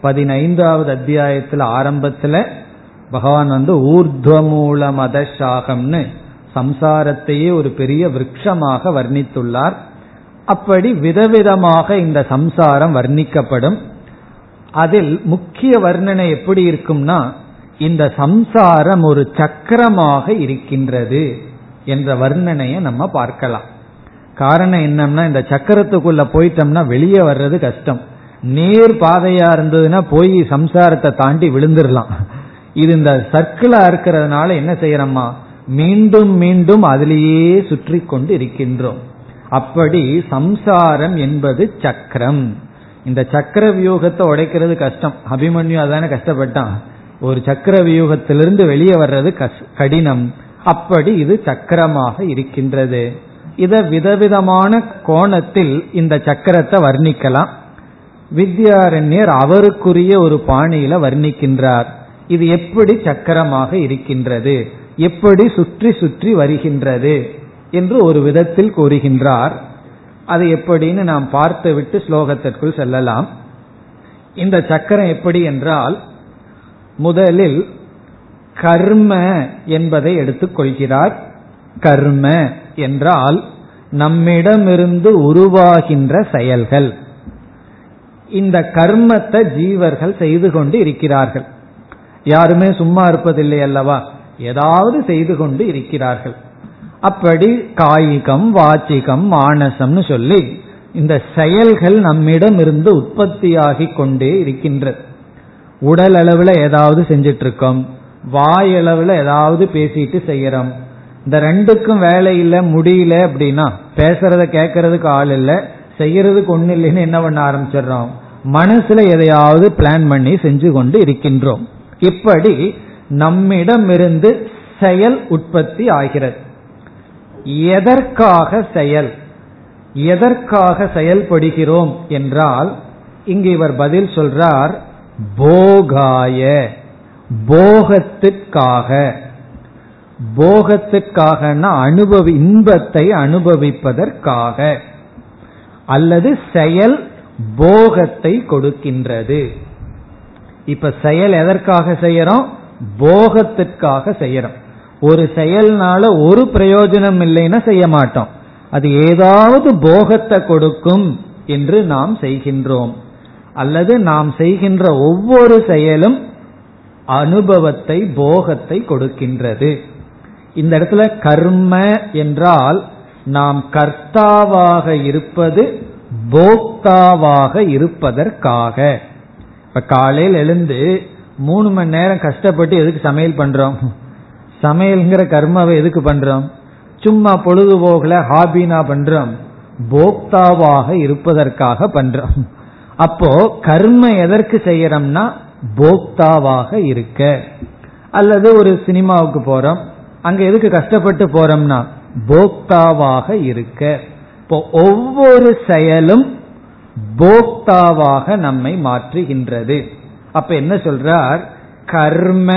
பதினைந்தாவது அத்தியாயத்தில் ஆரம்பத்துல பகவான் வந்து ஊர்துவமூல மத சாகம்னு சம்சாரத்தையே ஒரு பெரிய விரக்ஷமாக வர்ணித்துள்ளார். அப்படி விதவிதமாக இந்த சம்சாரம் வர்ணிக்கப்படும். அதில் முக்கிய வர்ணனை எப்படி இருக்கும்னா இந்த சம்சாரம் ஒரு சக்கரமாக இருக்கின்றது என்ற வர்ணனையை நம்ம பார்க்கலாம். காரணம் என்னன்னா இந்த சக்கரத்துக்குள்ள போயிட்டோம்னா வெளியே வர்றது கஷ்டம். நேர் பாதையா இருந்ததுன்னா போய் சம்சாரத்தை தாண்டி விழுந்துடலாம் இது இந்த சர்க்கிளா இருக்கிறதுனால என்ன செய்யறோமா மீண்டும் மீண்டும் அதிலேயே சுற்றி கொண்டு இருக்கின்றோம். அப்படி சம்சாரம் என்பது சக்கரம். இந்த சக்கர வியூகத்தை உடைக்கிறது கஷ்டம். அபிமன்யு அதான கஷ்டப்பட்டான். ஒரு சக்கர வியூகத்திலிருந்து வெளியே வர்றது கடினம். அப்படி இது சக்கரமாக இருக்கின்றது. இத விதவிதமான கோணத்தில் இந்த சக்கரத்தை வர்ணிக்கலாம். வித்யாரண்யர் அவருக்குரிய ஒரு பாணியில வர்ணிக்கின்றார். இது எப்படி சக்கரமாக இருக்கின்றது? எப்படி சுற்றி சுற்றி வருகின்றது? என்று ஒரு விதத்தில் கூறுகின்றார். அது எப்படின்னு நாம் பார்த்துவிட்டு ஸ்லோகத்திற்குள் செல்லலாம். இந்த சக்கரம் எப்படி என்றால் முதலில் கர்ம என்பதை எடுத்துக்கொள்கிறார். கர்ம என்றால் நம்மிடமிருந்து உருவாகின்ற செயல்கள். இந்த கர்மத்தை ஜீவர்கள் செய்து கொண்டு இருக்கிறார்கள். யாருமே சும்மா இருப்பதில்லை அல்லவா? ஏதாவது செய்து கொண்டு இருக்கிறார்கள். அப்படி காயிகம் வாச்சிகம் மானசம்னு சொல்லி இந்த செயல்கள் நம்மிடம் இருந்து உற்பத்தியாகி கொண்டே இருக்கின்றது உடல் அளவுல ஏதாவது செஞ்சிட்டு இருக்கோம் வாயளவுல ஏதாவது பேசிட்டு செய்யறோம். இந்த ரெண்டுக்கும் வேலை இல்ல முடியல அப்படின்னா பேசுறத கேட்கறதுக்கு ஆள் இல்லை செய்யறதுக்கு ஒண்ணு இல்லைன்னு என்ன பண்ண ஆரம்பிச்சிடுறோம்? மனசுல எதையாவது பிளான் பண்ணி செஞ்சு கொண்டு இருக்கின்றோம். இப்படி நம்மிடமிருந்து செயல் உற்பத்தி ஆகிறது. எதற்காக செயல்? எதற்காக செயல்படுகிறோம் என்றால் இங்கு இவர் பதில் சொல்றார் போகாய போகத்திற்காக போகத்திற்காகனா அனுபவி இன்பத்தை அனுபவிப்பதற்காக. அல்லது செயல் போகத்தை கொடுக்கின்றது. இப்ப செயல் எதற்காக செய்யறோம்? போகத்திற்காக செய்யறோம். ஒரு செயல்னால ஒரு பிரயோஜனம் இல்லைன்னா செய்ய மாட்டோம். அது ஏதாவது போகத்தை கொடுக்கும் என்று நாம் செய்கின்றோம். அல்லது நாம் செய்கின்ற ஒவ்வொரு செயலும் அனுபவத்தை போகத்தை கொடுக்கின்றது. இந்த இடத்துல கர்ம என்றால் நாம் கர்த்தாவாக இருப்பது போக்தாவாக இருப்பதற்காக. இப்ப காலையில் எழுந்து மூணு மணி நேரம் கஷ்டப்பட்டு எதுக்கு சமையல் பண்றோம்? சமையல்ங்கிற கர்மாவை எதுக்கு பண்றோம்? சும்மா பொழுதுபோகல ஹாபினா பண்றோம். போக்தாவாக இருப்பதற்காக பண்றோம். அப்போ கர்ம எதற்கு செய்யறோம்னா போக்தாவாக இருக்க. அல்லது ஒரு சினிமாவுக்கு போறோம் அங்க எதுக்கு கஷ்டப்பட்டு போறோம்னா போக்தாவாக இருக்க. இப்போ ஒவ்வொரு செயலும் போக்தாவாக நம்மை மாற்றுகின்றது. அப்ப என்ன சொல்றார்? கர்ம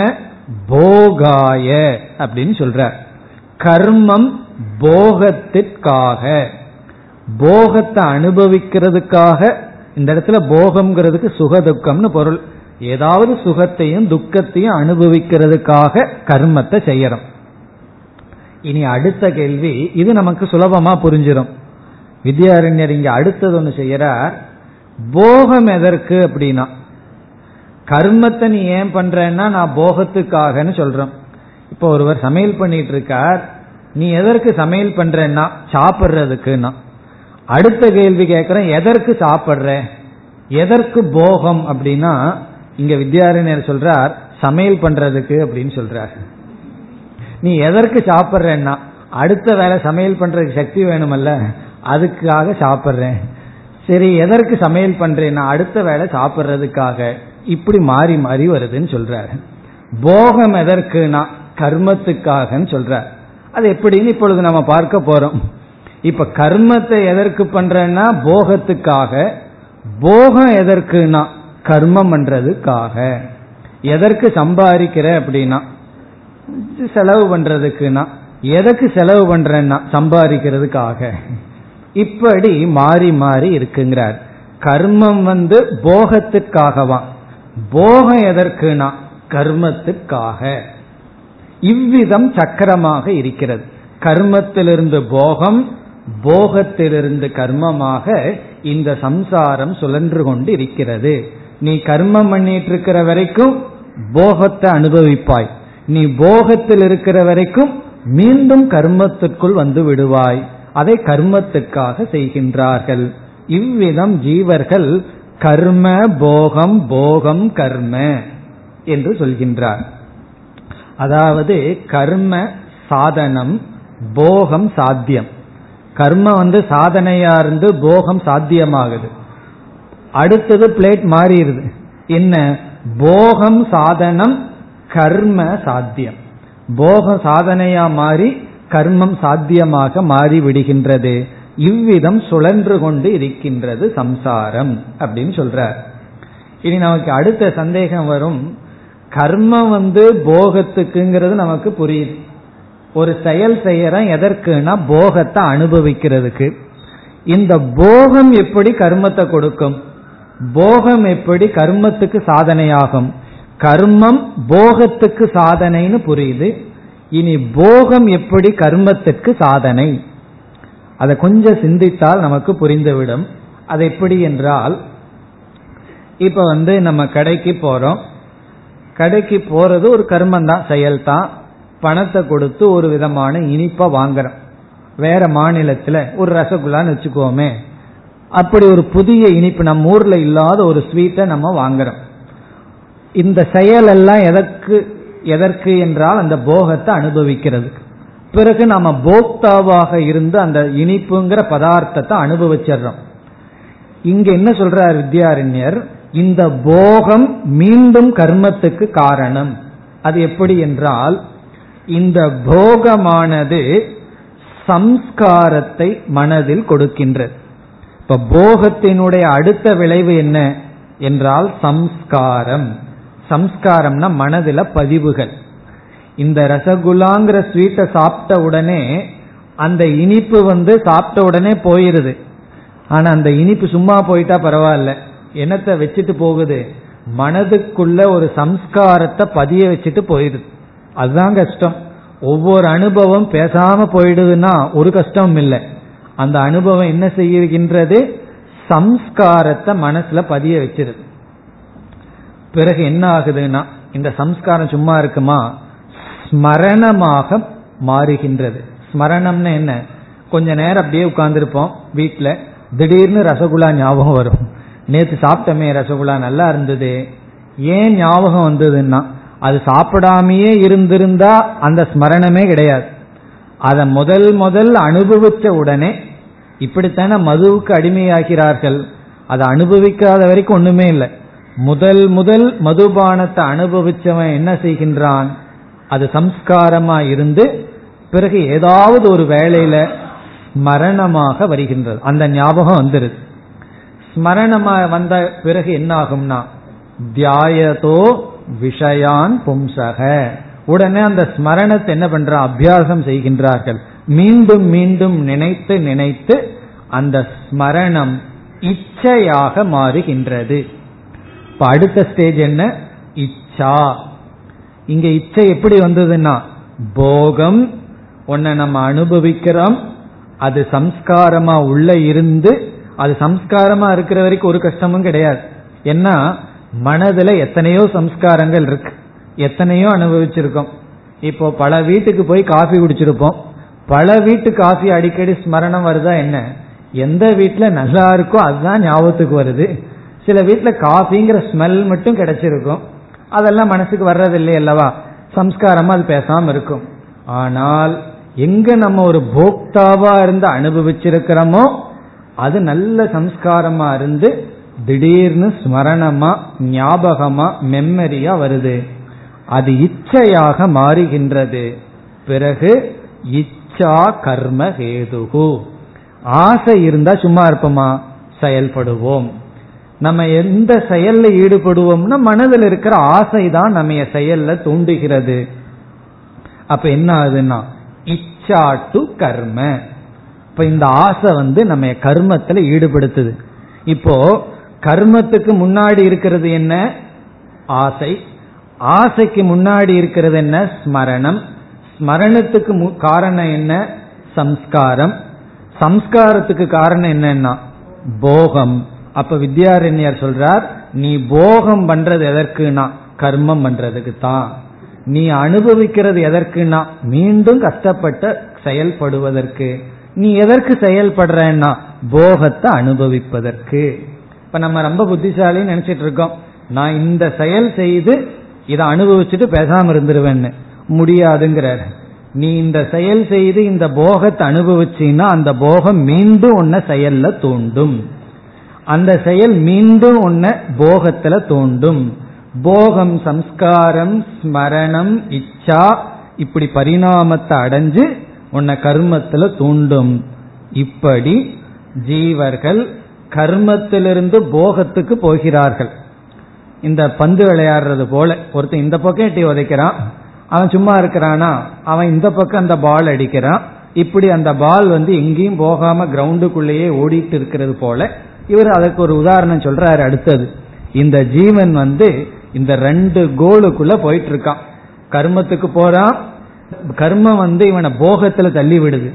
போகாய அப்படின்னு சொல்றார். கர்மம் போகத்திற்காக போகத்தை அனுபவிக்கிறதுக்காக இந்த இடத்துல போகம்ங்கிறதுக்கு சுகதுக்கம்னு பொருள். ஏதாவது சுகத்தையும் துக்கத்தையும் அனுபவிக்கிறதுக்காக கர்மத்தை செய்யறோம். இனி அடுத்த கேள்வி இது நமக்கு சுலபமா புரிஞ்சிடும் வித்யாரண்யர் இங்க அடுத்தது ஒன்று செய்யறார். போகம் எதற்கு அப்படின்னா கர்மத்தை நீ ஏன் பண்றன்னா நான் போகத்துக்காகன்னு சொல்றோம். இப்போ ஒருவர் சமையல் பண்ணிட்டு இருக்கார். நீ எதற்கு சமையல் பண்றன்னா சாப்பிட்றதுக்குன்னா. அடுத்த கேள்வி கேட்கிறேன் எதற்கு சாப்பிட்ற? எதற்கு போகம் அப்படின்னா இங்க வித்யாரண்யர் சொல்றார் சமையல் பண்றதுக்கு அப்படின்னு சொல்றார். நீ எதற்கு சாப்பிட்றேன்னா அடுத்த வேலை சமையல் பண்றதுக்கு சக்தி வேணுமல்ல அதுக்காக சாப்பிட்றேன். சரி எதற்கு சமையல் பண்றேன்னா அடுத்த வேலை சாப்பிட்றதுக்காக இப்படி மாறி மாறி வருதுன்னு சொல்றாரு. போகம் எதற்குனா கர்மத்துக்காகன்னு சொல்றார். அது எப்படின்னு இப்பொழுது நம்ம பார்க்க போறோம். இப்ப கர்மத்தை எதற்கு பண்றேன்னா போகத்துக்காக. போகம் எதற்குனா கர்மம் பண்றதுக்காக. எதற்கு சம்பாதிக்கிற அப்படின்னா செலவு பண்றதுக்குனா எதற்கு செலவு பண்றேன்னா சம்பாதிக்கிறதுக்காக. இப்படி மாறி மாறி இருக்குங்கிறார். கர்மம் வந்து போகத்துக்காகவா? போகம் எதற்குனா கர்மத்துக்காக. இவ்விதம் சக்கரமாக இருக்கிறது. கர்மத்திலிருந்து போகம் போகத்திலிருந்து கர்மமாக இந்த சம்சாரம் சுழன்று கொண்டு இருக்கிறது நீ கர்மம் பண்ணிட்டு இருக்கிற வரைக்கும் போகத்தை அனுபவிப்பாய். நீ போகத்தில் இருக்கிற வரைக்கும் மீண்டும் கர்மத்திற்குள் வந்து விடுவாய். அதை கர்மத்துக்காக செய்கின்றார்கள். இவ்விதம் ஜீவர்கள் கர்ம போகம் போகம் கர்ம என்று சொல்கின்றார். அதாவது கர்ம சாதனம் போகம் சாத்தியம். கர்ம வந்து சாதனையா இருந்து போகம் சாத்தியமாகுது. அடுத்தது பிளேட் மாறிடுது. என்ன? போகம் சாதனம் கர்ம சாத்தியம். போக சாதனையா மாறி கர்மம் சாத்தியமாக மாறி விடுகின்றது. இவ்விதம் சுழன்று கொண்டு இருக்கின்றது சம்சாரம் அப்படின்னு சொல்றார். இனி நமக்கு அடுத்த சந்தேகம் வரும். கர்மம் வந்து போகத்துக்குங்கிறது நமக்கு புரியுது. ஒரு செயல் செய்யறோம் எதற்குனா போகத்தை அனுபவிக்கிறதுக்கு. இந்த போகம் எப்படி கர்மத்தை கொடுக்கும்? போகம் எப்படி கர்மத்துக்கு சாதனையாகும்? கர்மம் போகத்துக்கு சாதனைன்னு புரியுது. இனி போகம் எப்படி கர்மத்துக்கு சாதனை? அதை கொஞ்சம் சிந்தித்தால் நமக்கு புரிந்துவிடும். அது எப்படி என்றால் இப்ப வந்து நம்ம கடைக்கு போறோம். கடைக்கு போறது ஒரு கர்மம் தான் செயல் தான் பணத்தை கொடுத்து ஒரு விதமான இனிப்பை வாங்குறோம். வேற மாநிலத்துல ஒரு ரசகுல்லான்னு வச்சுக்கோமே. அப்படி ஒரு புதிய இனிப்பு நம்ம ஊர்ல இல்லாத ஒரு ஸ்வீட்டை நம்ம வாங்குறோம். இந்த செயல் எல்லாம் எதற்கு எதற்கு என்றால் அந்த போகத்தை அனுபவிக்கிறதுக்கு பிறகு நாம போக்தாவாக இருந்து அந்த இனிப்புங்கிற பதார்த்தத்தை அனுபவிச்சிடுறோம். இங்க என்ன சொல்றார் வித்யாரண்யர்? இந்த போகம் மீண்டும் கர்மத்துக்கு காரணம். அது எப்படி என்றால் இந்த போகமானது சம்ஸ்காரத்தை மனதில் கொடுக்கின்றது இப்ப போகத்தினுடைய அடுத்த விளைவு என்ன? என்றால் சம்ஸ்காரம். சம்ஸ்காரம்னா மனதில் பதிவுகள். இந்த ரசகுல்லாங்கிற ஸ்வீட்டை சாப்பிட்ட உடனே அந்த இனிப்பு வந்து சாப்பிட்ட உடனே போயிருது. ஆனா அந்த இனிப்பு சும்மா போயிட்டா பரவாயில்ல. என்னத்தை வச்சுட்டு போகுது? மனதுக்குள்ள ஒரு சம்ஸ்காரத்தை பதிய வச்சுட்டு போயிடுது அதுதான் கஷ்டம். ஒவ்வொரு அனுபவம் பேசாம போயிடுதுன்னா ஒரு கஷ்டமும் இல்லை. அந்த அனுபவம் என்ன செய்கின்றது? சம்ஸ்காரத்தை மனசுல பதிய வச்சிருது. பிறகு என்ன ஆகுதுன்னா இந்த சம்ஸ்காரம் சும்மா இருக்குமா? ஸ்மரணமாக மாறுகின்றது. ஸ்மரணம்னு என்ன? கொஞ்ச நேரம் அப்படியே உட்கார்ந்துருப்போம் வீட்டில் திடீர்னு ரசகுல்லா ஞாபகம் வரும். நேற்று சாப்பிட்டமே ரசகுல்லா நல்லா இருந்தது. ஏன் ஞாபகம் வந்ததுன்னா அது சாப்பிடாமையே இருந்திருந்தா அந்த ஸ்மரணமே கிடையாது. அதை முதல் முதல் அனுபவித்த உடனே இப்படித்தானே மதுவுக்கு அடிமையாகிறார்கள். அதை அனுபவிக்காத வரைக்கும் ஒண்ணுமே இல்லை. முதல் முதல் மதுபானத்தை அனுபவிச்சவன் என்ன செய்கின்றான்? அது சம்ஸ்காரமா இருந்து பிறகு ஏதாவது ஒரு வேளையில ஸ்மரணமாக வருகின்றது. அந்த ஞாபகம் வந்துருது. ஸ்மரணமா வந்த பிறகு என்ன ஆகும்னா தியாயதோ விஷயான் பும்சக. உடனே அந்த ஸ்மரணத்தை என்ன பண்ற? அபியாசம் செய்கின்றார்கள். மீண்டும் மீண்டும் நினைத்து நினைத்து அந்த ஸ்மரணம் இச்சையாக மாறுகின்றது. இப்ப அடுத்த ஸ்டேஜ் என்ன? இச்சா. இங்க இச்சை எப்படி வந்ததுன்னா போகம் உன்னை நம்ம அனுபவிக்கிறோம். அது சம்ஸ்காரமா உள்ள இருந்து அது சம்ஸ்காரமா இருக்கிற வரைக்கும் ஒரு கஷ்டமும் கிடையாது. ஏன்னா மனதுல எத்தனையோ சம்ஸ்காரங்கள் இருக்கு. எத்தனையோ அனுபவிச்சிருக்கோம். இப்போ பல வீட்டுக்கு போய் காஃபி குடிச்சிருப்போம். பல வீட்டு காஃபி அடிக்கடி ஸ்மரணம் வருதா என்ன? எந்த வீட்டுல நல்லா இருக்கோ அதுதான் ஞாபகத்துக்கு வருது. சில வீட்டுல காஃபிங்கிற ஸ்மெல் மட்டும் கிடைச்சிருக்கும். அதெல்லாம் மனசுக்கு வர்றதில்லை அல்லவா? சம்ஸ்காரமா அது பேசாம இருக்கும். ஆனால் எங்க நம்ம ஒரு போக்தாவா இருந்து அனுபவிச்சிருக்கிறோமோ அது நல்ல சம்ஸ்காரமா இருந்து திடீர்னு ஸ்மரணமா ஞாபகமா மெம்மரியா வருது. அது இச்சையாக மாறுகின்றது. பிறகு இச்சா கர்ம ஹேதுகு. ஆசை இருந்தா சும்மா இருப்போமா? செயல்படுவோம். நம்ம எந்த செயல்ல ஈடுபடுவோம்னா மனதில் இருக்கிற ஆசை தான் நம்ம செயல்ல தூண்டுகிறது. அப்ப என்ன ஆகுதுன்னா இச்சா டு கர்ம. இப்ப இந்த ஆசை வந்து நம்ம கர்மத்துல ஈடுபடுத்துது. இப்போ கர்மத்துக்கு முன்னாடி இருக்கிறது என்ன? ஆசை. ஆசைக்கு முன்னாடி இருக்கிறது என்ன? ஸ்மரணம். ஸ்மரணத்துக்கு காரணம் என்ன? சம்ஸ்காரம். சம்ஸ்காரத்துக்கு காரணம் என்னன்னா போகம். அப்ப வித்யாரண்யர் சொல்றார் நீ போகம் பண்றது எதற்குனா கர்மம் பண்றதுக்கு தான். நீ அனுபவிக்கிறது எதற்குனா மீண்டும் கஷ்டப்பட்ட செயல்படுவதற்கு. நீ எதற்கு செயல்படுறன்னா போகத்தை அனுபவிப்பதற்கு. இப்ப நம்ம ரொம்ப புத்திசாலின்னு நினைச்சிட்டு இருக்கோம். நான் இந்த செயல் செய்து இதை அனுபவிச்சுட்டு பேசாம இருந்துருவேன்னு. முடியாதுங்கிறார். நீ இந்த செயல் செய்து இந்த போகத்தை அனுபவிச்சின்னா அந்த போகம் மீண்டும் உன்ன செயல்ல தூண்டும். அந்த செயல் மீண்டும் உன்ன போகத்துல தூண்டும். போகம் சம்ஸ்காரம் ஸ்மரணம் இச்சா இப்படி பரிணாமத்தை அடைஞ்சு உன்னை கர்மத்துல தூண்டும். இப்படி ஜீவர்கள் கர்மத்திலிருந்து போகத்துக்கு போகிறார்கள். இந்த பந்து விளையாடுறது போல ஒருத்தன் இந்த பக்கம் எட்டி உதைக்கிறான் அவன் சும்மா இருக்கிறானா? அவன் இந்த பக்கம் அந்த பால் அடிக்கிறான். இப்படி அந்த பால் வந்து எங்கேயும் போகாம கிரவுண்டுக்குள்ளேயே ஓடிட்டு இருக்கிறது போல இவர் அதுக்கு ஒரு உதாரணம் சொல்றாரு அடுத்தது. இந்த ஜீவன் வந்து இந்த ரெண்டு கோலுக்குள்ள போயிட்டு இருக்கான் கர்மத்துக்கு போறான் கர்மம் வந்து இவனை போகத்துல தள்ளி விடுது.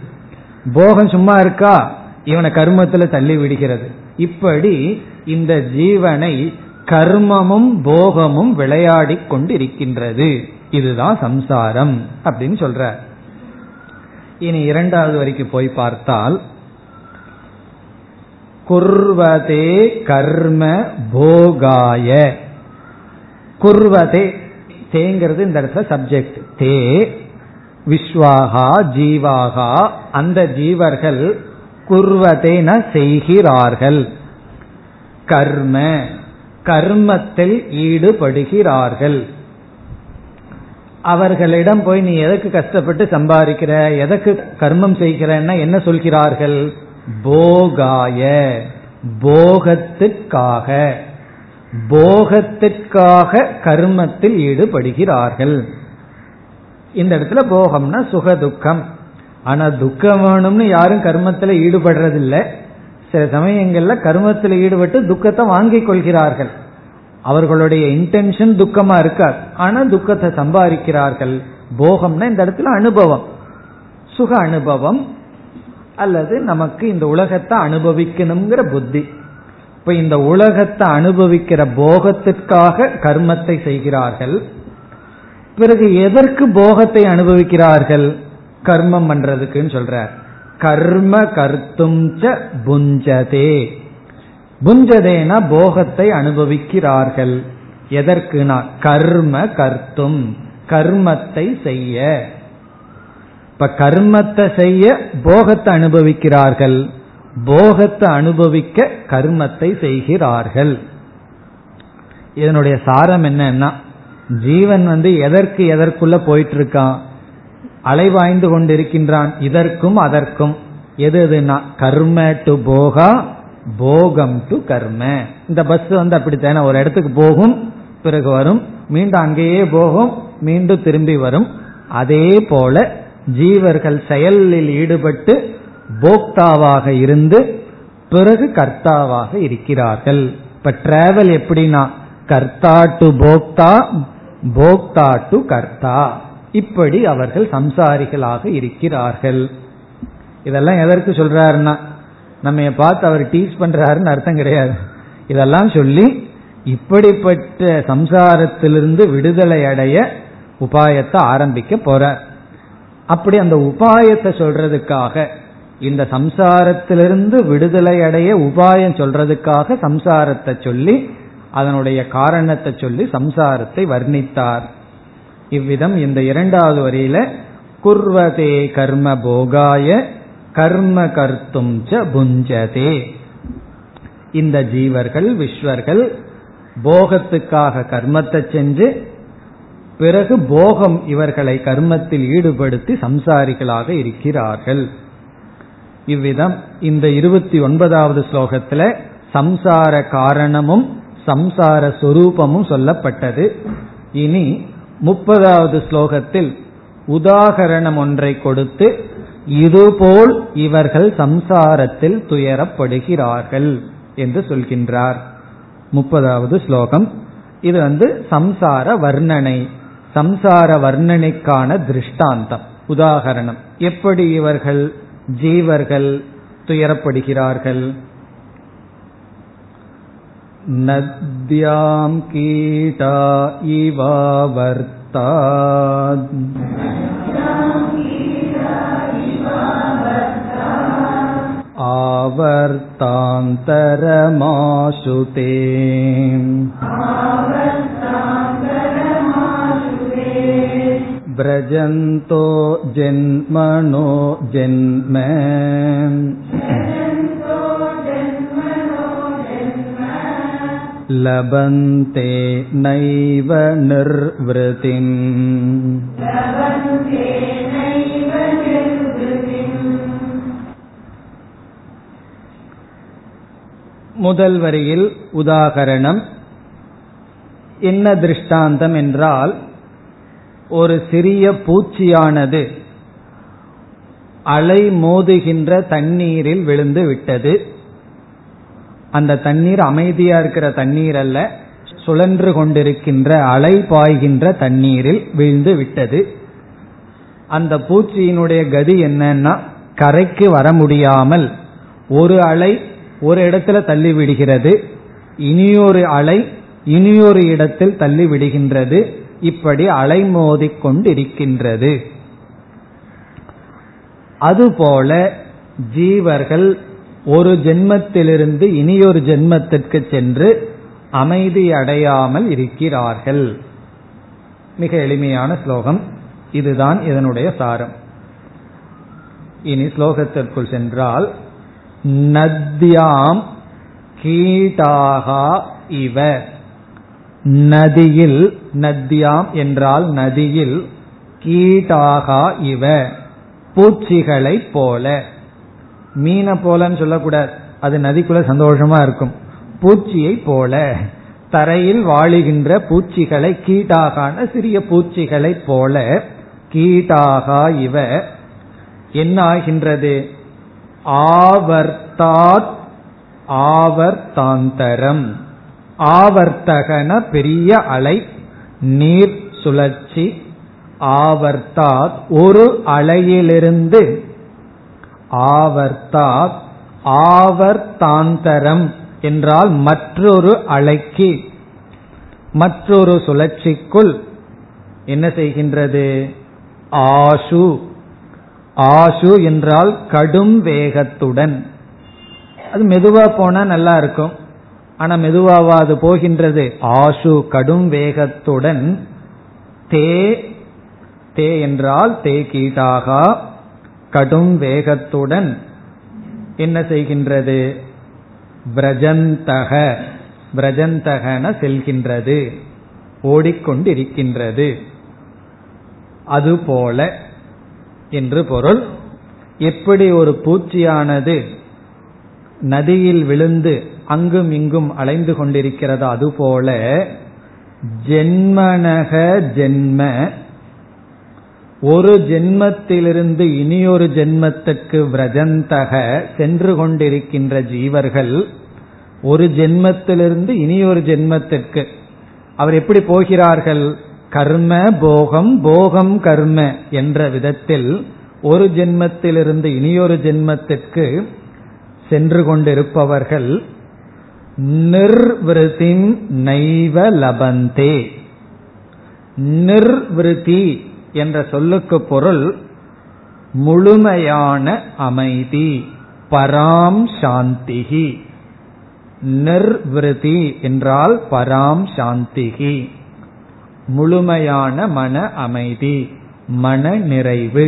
போகம் சும்மா இருக்கா? இவனை கர்மத்துல தள்ளி விடுகிறது. இப்படி இந்த ஜீவனை கர்மமும் போகமும் விளையாடி கொண்டிருக்கின்றது. இதுதான் சம்சாரம் அப்படின்னு சொல்ற. இனி இரண்டாவது வரைக்கும் போய் பார்த்தால் குர்வதே கர்ம போகாய. குர்வதே தேங்கிறது இந்த இடத்துல சப்ஜெக்ட் தே விஸ்வாகா ஜீவாகா அந்த ஜீவர்கள் குர்வதேன செய்கிறார்கள். கர்ம கர்மத்தில் ஈடுபடுகிறார்கள். அவர்களிடம் போய் நீ எதற்கு கஷ்டப்பட்டு சம்பாதிக்கிற எதற்கு கர்மம் செய்கிறன்னா என்ன சொல்கிறார்கள்? போகாய போகத்திற்காக போகத்திற்காக கர்மத்தில் ஈடுபடுகிறார்கள். இந்த இடத்துல போகம்னா சுக துக்கம் ஆனா துக்கம் வேணும்னு யாரும் கர்மத்தில் ஈடுபடுறதில்லை. சில சமயங்கள்ல கர்மத்தில் ஈடுபட்டு துக்கத்தை வாங்கிக் கொள்கிறார்கள். அவர்களுடைய இன்டென்ஷன் துக்கமா இருக்காது ஆனா துக்கத்தை சம்பாதிக்கிறார்கள். போகம்னா இந்த இடத்துல அனுபவம். சுக அனுபவம் அல்லது நமக்கு இந்த உலகத்தை அனுபவிக்கணுங்கிற புத்தி. இப்ப இந்த உலகத்தை அனுபவிக்கிற போகத்திற்காக கர்மத்தை செய்கிறார்கள். பிறகு எதற்கு போகத்தை அனுபவிக்கிறார்கள்? கர்மம் பண்றதுக்குன்னு சொல்றார். கர்ம கர்த்தும் புஞ்சதே. புஞ்சதேனா போகத்தை அனுபவிக்கிறார்கள். எதற்குனா? கர்ம கர்த்தும் கர்மத்தை செய்ய. இப்ப கர்மத்தை செய்ய போகத்தை அனுபவிக்கிறார்கள். போகத்தை அனுபவிக்க கர்மத்தை செய்கிறார்கள். இதனுடைய சாரம் என்னன்னா ஜீவன் வந்து எதற்கு எதற்குள்ள போயிட்டு இருக்கான்? அலைவாய்ந்து கொண்டிருக்கின்றான். இதற்கும் அதற்கும். எது எதுனா கர்ம டு போகா போகம் டு கர்ம. இந்த பஸ் வந்து அப்படித்தானே. ஒரு இடத்துக்கு போகும் பிறகு வரும். மீண்டும் அங்கேயே போகும் மீண்டும் திரும்பி வரும். அதே போல ஜீவர்கள் செயலில் ஈடுபட்டு போக்தாவாக இருந்து பிறகு கர்த்தாவாக இருக்கிறார்கள். இப்ப டிராவல் எப்படின்னா? கர்த்தா டு போக்தா போக்தா டு கர்த்தா. இப்படி அவர்கள் சம்சாரிகளாக இருக்கிறார்கள். இதெல்லாம் எதற்கு சொல்றாருன்னா நம்ம பார்த்து அவர் டீச் பண்றாருன்னு அர்த்தம் கிடையாது. இதெல்லாம் சொல்லி இப்படிப்பட்ட சம்சாரத்திலிருந்து விடுதலை அடைய உபாயத்தை ஆரம்பிக்க போறார். அப்படி அந்த உபாயத்தை சொல்றதுக்காக இந்த சம்சாரத்திலிருந்து விடுதலை அடைய உபாயம் சொல்றதுக்காக சம்சாரத்தை சொல்லி அதனுடைய காரணத்தை சொல்லி சம்சாரத்தை வர்ணித்தார். இவ்விதம் இந்த இரண்டாவது வரியில குர்வதே கர்ம போகாய கர்ம கர்த்தும் ச புஞ்சதே. இந்த ஜீவர்கள் விஸ்வர்கள் போகத்துக்காக கர்மத்தை செஞ்சு பிறகு போகம் இவர்களை கர்மத்தில் ஈடுபடுத்தி சம்சாரிகளாக இருக்கிறார்கள். இவ்விதம் இந்த இருபத்தி ஒன்பதாவது ஸ்லோகத்துல சம்சார காரணமும் சம்சார சொரூபமும் சொல்லப்பட்டது. இனி முப்பதாவது ஸ்லோகத்தில் உதாகரணம் ஒன்றை கொடுத்து இதுபோல் இவர்கள் சம்சாரத்தில் துயரப்படுகிறார்கள் என்று சொல்கின்றார். முப்பதாவது ஸ்லோகம். இது வந்து சம்சார வர்ணனை சம்சார வர்ணனைக்கான திருஷ்டாந்தம் உதாகரணம். எப்படி இவர்கள் ஜீவர்கள் துயரப்படுகிறார்கள்? नद्यां कीटा इवावर्तात् आवर्तान्तरमाशु ते व्रजन्तो जन्मनो जन्म लभन्ते नैव निर्वृतिम् முதல் வரியில் உதாகரணம் என்ன திருஷ்டாந்தம் என்றால் ஒரு சிறிய பூச்சியானது அலை மோதுகின்ற தண்ணீரில் விழுந்து விட்டது அந்த தண்ணீர் அமைதியா இருக்கிற தண்ணீர் அல்ல சுழன்று கொண்டிருக்கின்ற அலை பாய்கின்ற தண்ணீரில் விழுந்து விட்டது. அந்த பூச்சியினுடைய கதி என்னன்னா கரைக்கு வர முடியாமல் ஒரு அலை ஒரு இடத்துல தள்ளி விடுகிறது இனியொரு அலை இனியொரு இடத்தில் தள்ளி விடுகின்றது இப்படி அலை மோதிக் கொண்டிருக்கின்றது அதுபோல ஜீவர்கள் ஒரு ஜென்மத்திலிருந்து இனியொரு ஜென்மத்திற்கு சென்று அமைதி அடையாமல் இருக்கிறார்கள். மிக எளிமையான ஸ்லோகம். இதுதான் இதனுடைய சாரம். இனி ஸ்லோகத்திற்குள் சென்றால் நத்யாம் கீட்டாகா இவ. நதியில் நத்யாம் என்றால் நதியில் கீட்டாகா இவ. பூச்சிகளைப் போல. மீனை போலன்னு சொல்லக்கூடாது. அது நதிக்குள்ள சந்தோஷமா இருக்கும். பூச்சியை போல. தரையில் வாழுகின்ற பூச்சிகளை கீட்டாகான சிறிய பூச்சிகளை போல கீட்டாகா இவ. என்ன ஆகின்றது ஆவர்த்தாத் ஆவர்த்தாந்தரம். ஆவர்த்தகன பெரிய அலை நீர் சுழற்சி. ஆவர்த்தாத் ஒரு அலையிலிருந்து ஆவர்த்தா ஆவர்த்தாந்தரம் என்றால் மற்றொரு அலைக்கு மற்றொரு சுழற்சிக்குள் என்ன செய்கின்றது? ஆசு ஆசு என்றால் கடும் வேகத்துடன். அது மெதுவா போனா நல்லா இருக்கும். ஆனா மெதுவாவா அது போகின்றது. ஆசு கடும் வேகத்துடன். தே தே என்றால் தே கீட்டாகா. கடும் வேகத்துடன் என்ன செய்கின்றது? பிரஜந்தக பிரஜந்தகன செல்கின்றது ஓடிக்கொண்டிருக்கின்றது. அதுபோல என்று பொருள் எப்படி ஒரு பூச்சியானது நதியில் விழுந்து அங்கும் இங்கும் அலைந்து கொண்டிருக்கிறதோ அதுபோல ஜென்மனக ஜென்ம ஒரு ஜென்மத்திலிருந்து இனியொரு ஜென்மத்துக்கு விரஜந்தக சென்று கொண்டிருக்கின்ற ஜீவர்கள் ஒரு ஜென்மத்திலிருந்து இனியொரு ஜென்மத்திற்கு. அவர் எப்படி போகிறார்கள்? கர்ம போகம் போகம் கர்ம என்ற விதத்தில் ஒரு ஜென்மத்திலிருந்து இனியொரு ஜென்மத்திற்கு சென்று கொண்டிருப்பவர்கள் நிர்விருத்திம் நைவ லபந்தே. நிர்விருத்தி என்ற சொல்லுக்கு பொருள் முழுமையான அமைதி பராம் சாந்திகி நிர்விருதி என்றால் பராம் சாந்திகி முழுமையான மன அமைதி மன நிறைவு.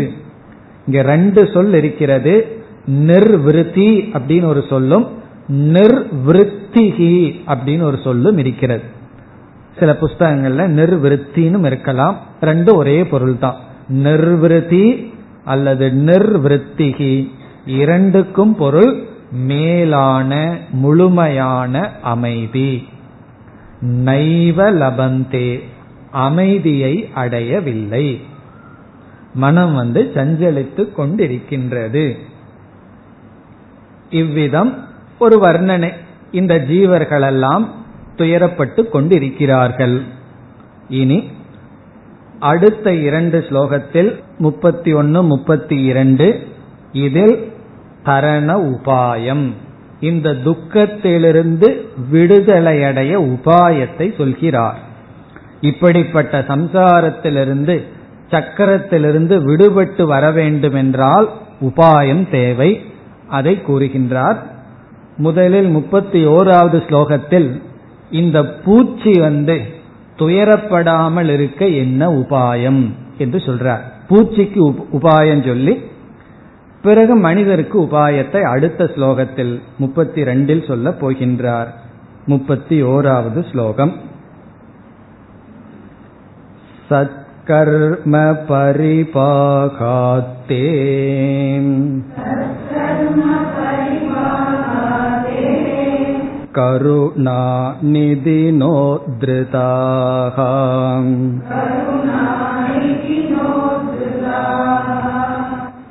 இங்க ரெண்டு சொல் இருக்கிறது. நிர்விருத்தி அப்படின்னு ஒரு சொல்லும் நிர்விருத்திகி அப்படின்னு ஒரு சொல்லும் இருக்கிறது. சில புஸ்தகங்கள்ல நிர்விருத்தின்னு இருக்கலாம். ரெண்டும் ஒரே பொருள் தான் நிர்விருத்தி அல்லது நிர்விருத்திகி. இரண்டுக்கும் பொருள் மேலான முழுமையான அமைதி. நைவ லபந்தே. அமைதியை அடையவில்லை. மனம் வந்து சஞ்சலித்து கொண்டிருக்கின்றது. இவ்விதம் ஒரு வர்ணனை. இந்த ஜீவர்களெல்லாம் துயரப்பட்டு கொண்டிருக்கிறார்கள். இனி அடுத்த இரண்டு ஸ்லோகத்தில் முப்பத்தி ஒன்னு முப்பத்தி இரண்டு இதில் தரண உபாயம். இந்த துக்கத்திலிருந்து விடுதலையடைய உபாயத்தை சொல்கிறார். இப்படிப்பட்ட சம்சாரத்திலிருந்து சக்கரத்திலிருந்து விடுபட்டு வர வேண்டுமென்றால் உபாயம் தேவை. அதை கூறுகின்றார். முதலில் முப்பத்தி ஓராவது ஸ்லோகத்தில் இந்த பூச்சி வந்து துயரப்படாமல் இருக்க என்ன உபாயம் என்று சொல்றார். பூச்சிக்கு உபாயம் சொல்லி பிறகு மனிதருக்கு உபாயத்தை அடுத்த ஸ்லோகத்தில் முப்பத்தி ரெண்டில் சொல்ல போகின்றார். முப்பத்தி ஓராவது ஸ்லோகம். சத்கர்ம பரிபாகாத்தே करुणा निधिनोद्धृताः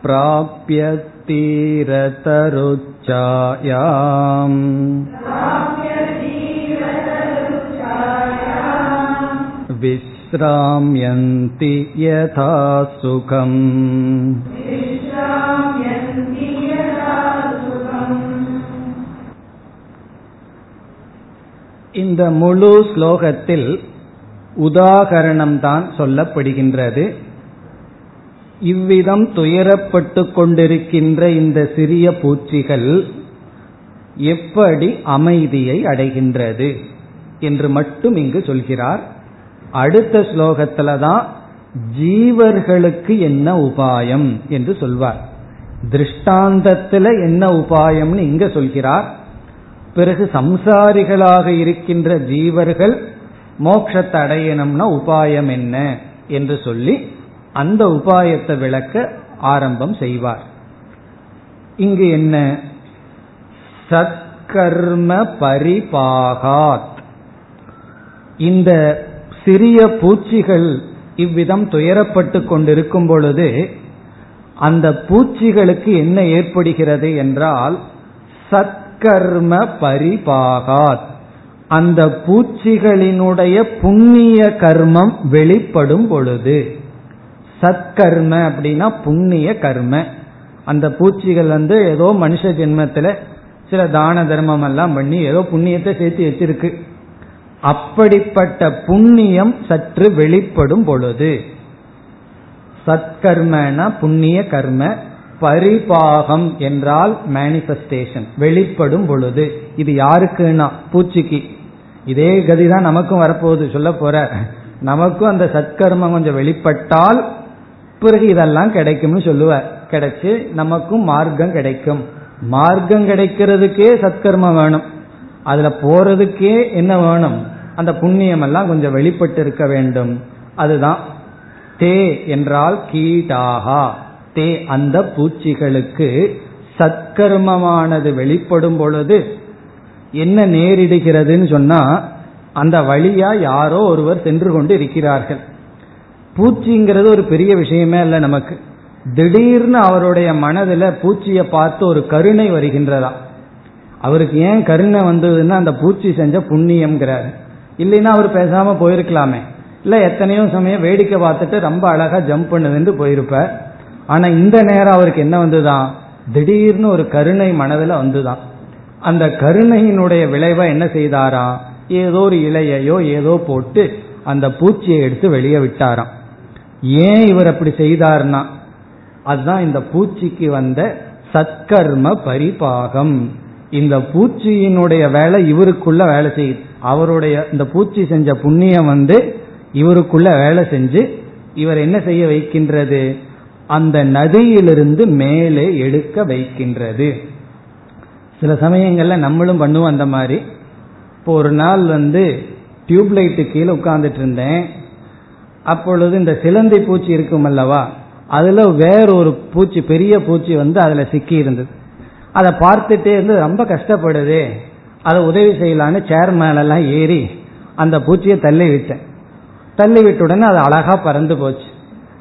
प्राप्य तीरतरुच्चायाम् विश्राम्यन्ति यथा सुखम् இந்த முழு ஸ்லோகத்தில் உதாகரணம் தான் சொல்லப்படுகின்றது. இவ்விதம் துயரப்பட்டு கொண்டிருக்கின்ற இந்த சிறிய பூச்சிகள் எப்படி அமைதியை அடைகின்றது என்று மட்டும் இங்கு சொல்கிறார். அடுத்த ஸ்லோகத்துல தான் ஜீவர்களுக்கு என்ன உபாயம் என்று சொல்வார். திருஷ்டாந்தத்துல என்ன உபாயம்னு இங்க சொல்கிறார். பிறகு சம்சாரிகளாக இருக்கின்ற ஜீவர்கள் மோட்சத்தை அடையணும்னா உபாயம் என்ன என்று சொல்லி அந்த உபாயத்தை விளக்க ஆரம்பம் செய்வார். இங்கு என்ன? சத்கர்ம பரிபாகாத். இந்த சிறிய பூச்சிகள் இவ்விதம் துயரப்பட்டு கொண்டிருக்கும் பொழுது அந்த பூச்சிகளுக்கு என்ன ஏற்படுகிறது என்றால் சத் சத்கர்ம பரிபாகாத். அந்த பூச்சிகளினுடைய புண்ணிய கர்மம் வெளிப்படும் பொழுது சத்கர்ம அப்படின்னா புண்ணிய கர்ம. அந்த பூச்சிகள் வந்து ஏதோ மனுஷ ஜென்மத்துல சில தான தர்மம் எல்லாம் பண்ணி ஏதோ புண்ணியத்தை சேர்த்து வச்சிருக்கு. அப்படிப்பட்ட புண்ணியம் சற்று வெளிப்படும் பொழுது சத்கர்மனா புண்ணிய கர்ம பரிபாகம் என்றால் மேனிபெஸ்டேஷன் வெளிப்படும் பொழுது. இது யாருக்குன்னா? பூச்சிக்கு. இதே கதிதான் நமக்கும் வரப்போகுது சொல்ல போற. நமக்கும் அந்த சத்கர்மம் கொஞ்சம் வெளிப்பட்டால் பிறகு இதெல்லாம் கிடைக்கும்னு சொல்லுவார் கிடைச்சு நமக்கும் மார்க்கம் கிடைக்கும். மார்க்கம் கிடைக்கிறதுக்கே சத்கர்மம் வேணும். அதுல போறதுக்கே என்ன வேணும்? அந்த புண்ணியம் எல்லாம் கொஞ்சம் வெளிப்பட்டு இருக்க வேண்டும். அதுதான் தே என்றால் கீடாகா தே அந்த பூச்சிகளுக்கு சத்கர்மமானது வெளிப்படும் பொழுது என்ன நேரிடுகிறதுன்னு சொன்னா அந்த வழியா யாரோ ஒருவர் சென்று கொண்டு இருக்கிறார்கள். பூச்சிங்கிறது ஒரு பெரிய விஷயமே இல்லை நமக்கு. திடீர்னு அவருடைய மனதில் பூச்சியை பார்த்து ஒரு கருணை வருகின்றதா? அவருக்கு ஏன் கருணை வந்ததுன்னா அந்த பூச்சி செஞ்ச புண்ணியம்ங்கிறார். இல்லைன்னா அவர் பேசாம போயிருக்கலாமே. இல்லை எத்தனையோ சமயம் வேடிக்கை பார்த்துட்டு ரொம்ப அழகா ஜம்ப் பண்ணுதுன்னு போயிருப்பார். ஆனா இந்த நேரம் அவருக்கு என்ன வந்துதான் திடீர்னு ஒரு கருணை மனதில் வந்துதான் அந்த கருணையினுடைய விளைவை என்ன செய்தாரா? ஏதோ ஒரு இலையையோ ஏதோ போட்டு அந்த பூச்சியை எடுத்து வெளியே விட்டாராம். ஏன் இவர் அப்படி செய்தார்னா? அதுதான் இந்த பூச்சிக்கு வந்த சத்கர்ம பரிபாகம். இந்த பூச்சியினுடைய வேலை இவருக்குள்ள வேலை செய்யுது அவருடைய இந்த பூச்சி செஞ்ச புண்ணியம் வந்து இவருக்குள்ள வேலை செஞ்சு இவர் என்ன செய்ய வைக்கின்றது? அந்த நதியிலிருந்து மேலே எடுக்க வைக்கின்றது. சில சமயங்கள்ல நம்மளும் பண்ணுவோம் அந்த மாதிரி. இப்போ ஒரு நாள் வந்து டியூப் லைட்டு கீழே உட்கார்ந்துட்டு இருந்தேன் அப்பொழுது இந்த சிலந்தி பூச்சி இருக்கும் அல்லவா? அதுல வேற ஒரு பூச்சி பெரிய பூச்சி வந்து அதுல சிக்கி இருந்தது அதை பார்த்துட்டே இருந்து ரொம்ப கஷ்டப்படுது. அதை உதவி செய்யலான்னு சேர் மேலெல்லாம் ஏறி அந்த பூச்சியை தள்ளி விட்டேன் தள்ளி விட்ட உடனே அது அழகா பறந்து போச்சு.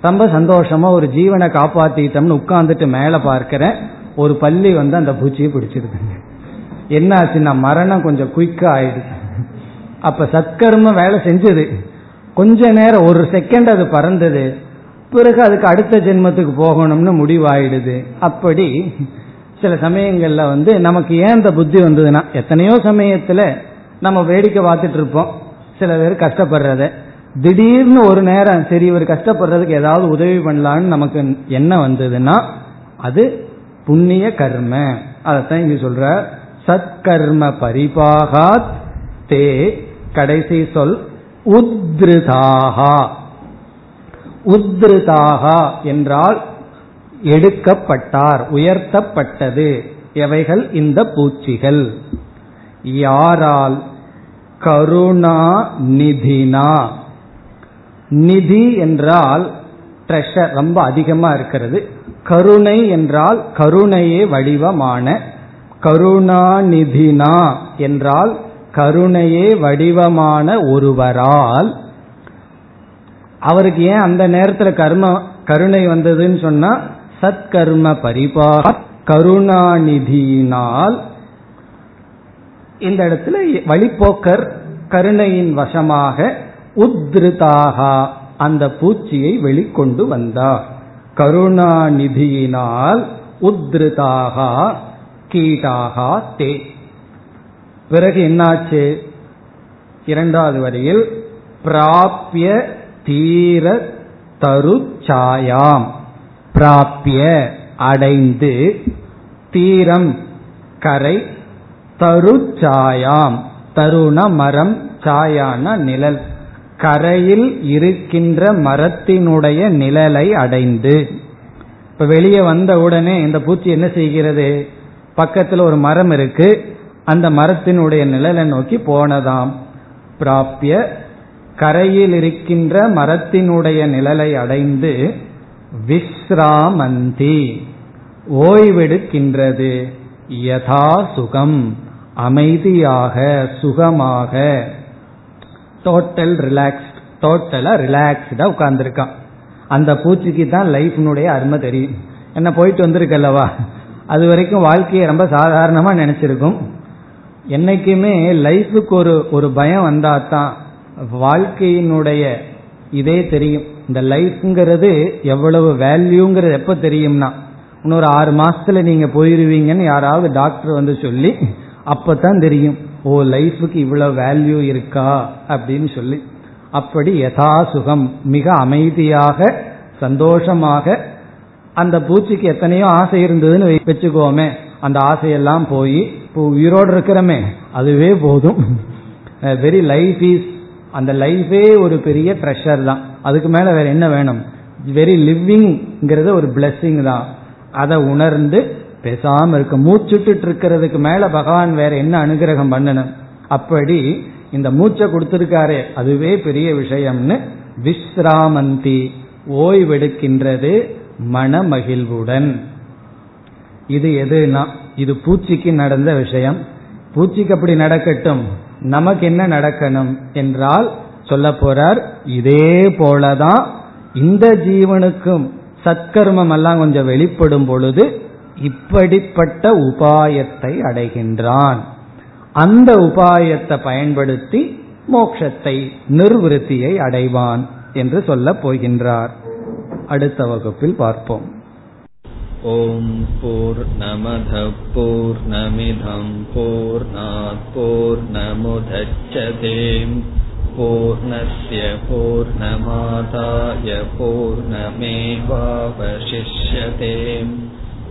ரொம்ப சந்தோஷமா ஒரு ஜீவனை காப்பாத்திட்டோம்னு உட்கார்ந்துட்டு மேல பார்க்கிறேன் ஒரு பள்ளி வந்து அந்த பூச்சியை பிடிச்சிருக்குங்க. என்ன ஆச்சுன்னா மரணம் கொஞ்சம் குயிக்கா ஆயிடுது. அப்ப சத்கர்ம வேலை செஞ்சது. கொஞ்ச நேரம் ஒரு செகண்ட் அது பறந்தது. பிறகு அதுக்கு அடுத்த ஜென்மத்துக்கு போகணும்னு முடிவாயிடுது. அப்படி சில சமயங்கள்ல வந்து நமக்கு ஏன் இந்த புத்தி வந்ததுன்னா எத்தனையோ சமயத்துல நம்ம வேடிக்கை பார்த்துட்டு இருப்போம். சில பேர் கஷ்டப்படுறத. திடீர்னு ஒரு நேரம் சரி இவர் கஷ்டப்படுறதுக்கு ஏதாவது உதவி பண்ணலான்னு நமக்கு என்ன வந்ததுன்னா அது புண்ணிய கர்ம. அதைத்தான் இங்க சொல்ற. சத்கர்ம பரிபாகாத் தே கடைசி சொல் உத்ருதாகா உத்ருதாகா என்றால் எடுக்கப்பட்டார் உயர்த்தப்பட்டது. எவைகள்? இந்த பூச்சிகள். யாரால்? கருணா நிதினா. நிதி என்றால் ட்ரெஷர் ரொம்ப அதிகமா இருக்கிறது. கருணை என்றால் கருணையே வடிவமான கருணாநிதினா என்றால் கருணையே வடிவமான ஒருவரால். அவருக்கு ஏன் அந்த நேரத்தில் கர்ம கருணை வந்ததுன்னு சொன்னா சத்கர்ம பரிபாக கருணாநிதியினால் இந்த இடத்துல வழிப்போக்கர் கருணையின் வசமாக உத்ருதாகா. அந்த பூச்சியை வெளிக்கொண்டு வந்தார். கருணாநிதியினால் உத்ருதாகா கீடாகா தே. பிறகு என்னாச்சு? இரண்டாவது வரியில் பிராப்பிய தீர தருச்சாயாம். பிராபிய அடைந்து தீரம் கரை தருச்சாயாம். தருண மரம் சாயான நிழல். கரையில் இருக்கின்ற மரத்தினுடைய நிழலை அடைந்து. இப்ப வெளியே வந்த உடனே இந்த பூச்சி என்ன செய்கிறது? பக்கத்தில் ஒரு மரம் இருக்கு. அந்த மரத்தினுடைய நிழலை நோக்கி போனதாம். பிராப்பிய கரையில் இருக்கின்ற மரத்தினுடைய நிழலை அடைந்து விஸ்ராமந்தி ஓய்வெடுக்கின்றது. யதா சுகம் அமைதியாக சுகமாக. டோட்டல் ரிலாக்ஸ் டோட்டலா ரிலாக்ஸ்டா உட்கார்ந்துருக்கான். அந்த பூச்சிக்கு தான் லைஃப்னுடைய அருமை தெரியும். என்ன போயிட்டு வந்திருக்கல்லவா? அது வரைக்கும் வாழ்க்கையை ரொம்ப சாதாரணமா நினைச்சிருக்கும். என்னைக்குமே லைஃபுக்கு ஒரு ஒரு பயம் வந்தா தான் வாழ்க்கையினுடைய இதே தெரியும். இந்த லைஃப்ங்கிறது எவ்வளவு வேல்யூங்கிறது எப்ப தெரியும்னா இன்னொரு ஆறு மாசத்துல நீங்க போயிருவீங்கன்னு யாராவது டாக்டர் வந்து சொல்லி அப்பதான் தெரியும். ஓ லைஃபுக்கு இவ்வளவு வேல்யூ இருக்கா? அப்படின்னு சொல்லி. அப்படி யதா சுகம் மிக அமைதியாக சந்தோஷமாக அந்த பூச்சிக்கு எத்தனையோ ஆசை இருந்ததுன்னு வச்சுக்கோமே. அந்த ஆசையெல்லாம் போய் இப்போ உயிரோடு இருக்கிறமே அதுவே போதும். வெரி லைஃப் இஸ் அந்த லைஃபே ஒரு பெரிய ட்ரெஷர் தான். அதுக்கு மேல வேற என்ன வேணும்? வெரி லிவிங்கிறது ஒரு பிளெஸ்ஸிங் தான். அதை உணர்ந்து பேசாம இருக்க மூச்சுட்டு இருக்கிறதுக்கு மேல பகவான் வேற என்ன அனுகிரகம் பண்ணணும்? அப்படி இந்த மூச்சை கொடுத்திருக்காரே அதுவே பெரிய விஷயம்னு விஸ்ராமந்தி ஓய்வெடுக்கின்றது மனமகிழ்வுடன். இது எதுனா இது பூச்சிக்கு நடந்த விஷயம். பூச்சிக்கு அப்படி நடக்கட்டும் நமக்கு என்ன நடக்கணும் என்றால் சொல்ல போறார் இதே போலதான் இந்த ஜீவனுக்கும் சத்கர்மம் எல்லாம் கொஞ்சம் வெளிப்படும் பொழுது இப்படிப்பட்ட உபாயத்தை அடைகின்றான். அந்த உபாயத்தை பயன்படுத்தி மோட்சத்தை நிர்விருத்தியை அடைவான் என்று சொல்லப் போகின்றார். அடுத்த வகுப்பில் பார்ப்போம். ஓம் போர் நமத போர் நமிதம் போர் போர் நமுதச்சதேம் பூர்ணய பூர்ணமாதாய பூர்ணமேவாவசிஷ்யதேம்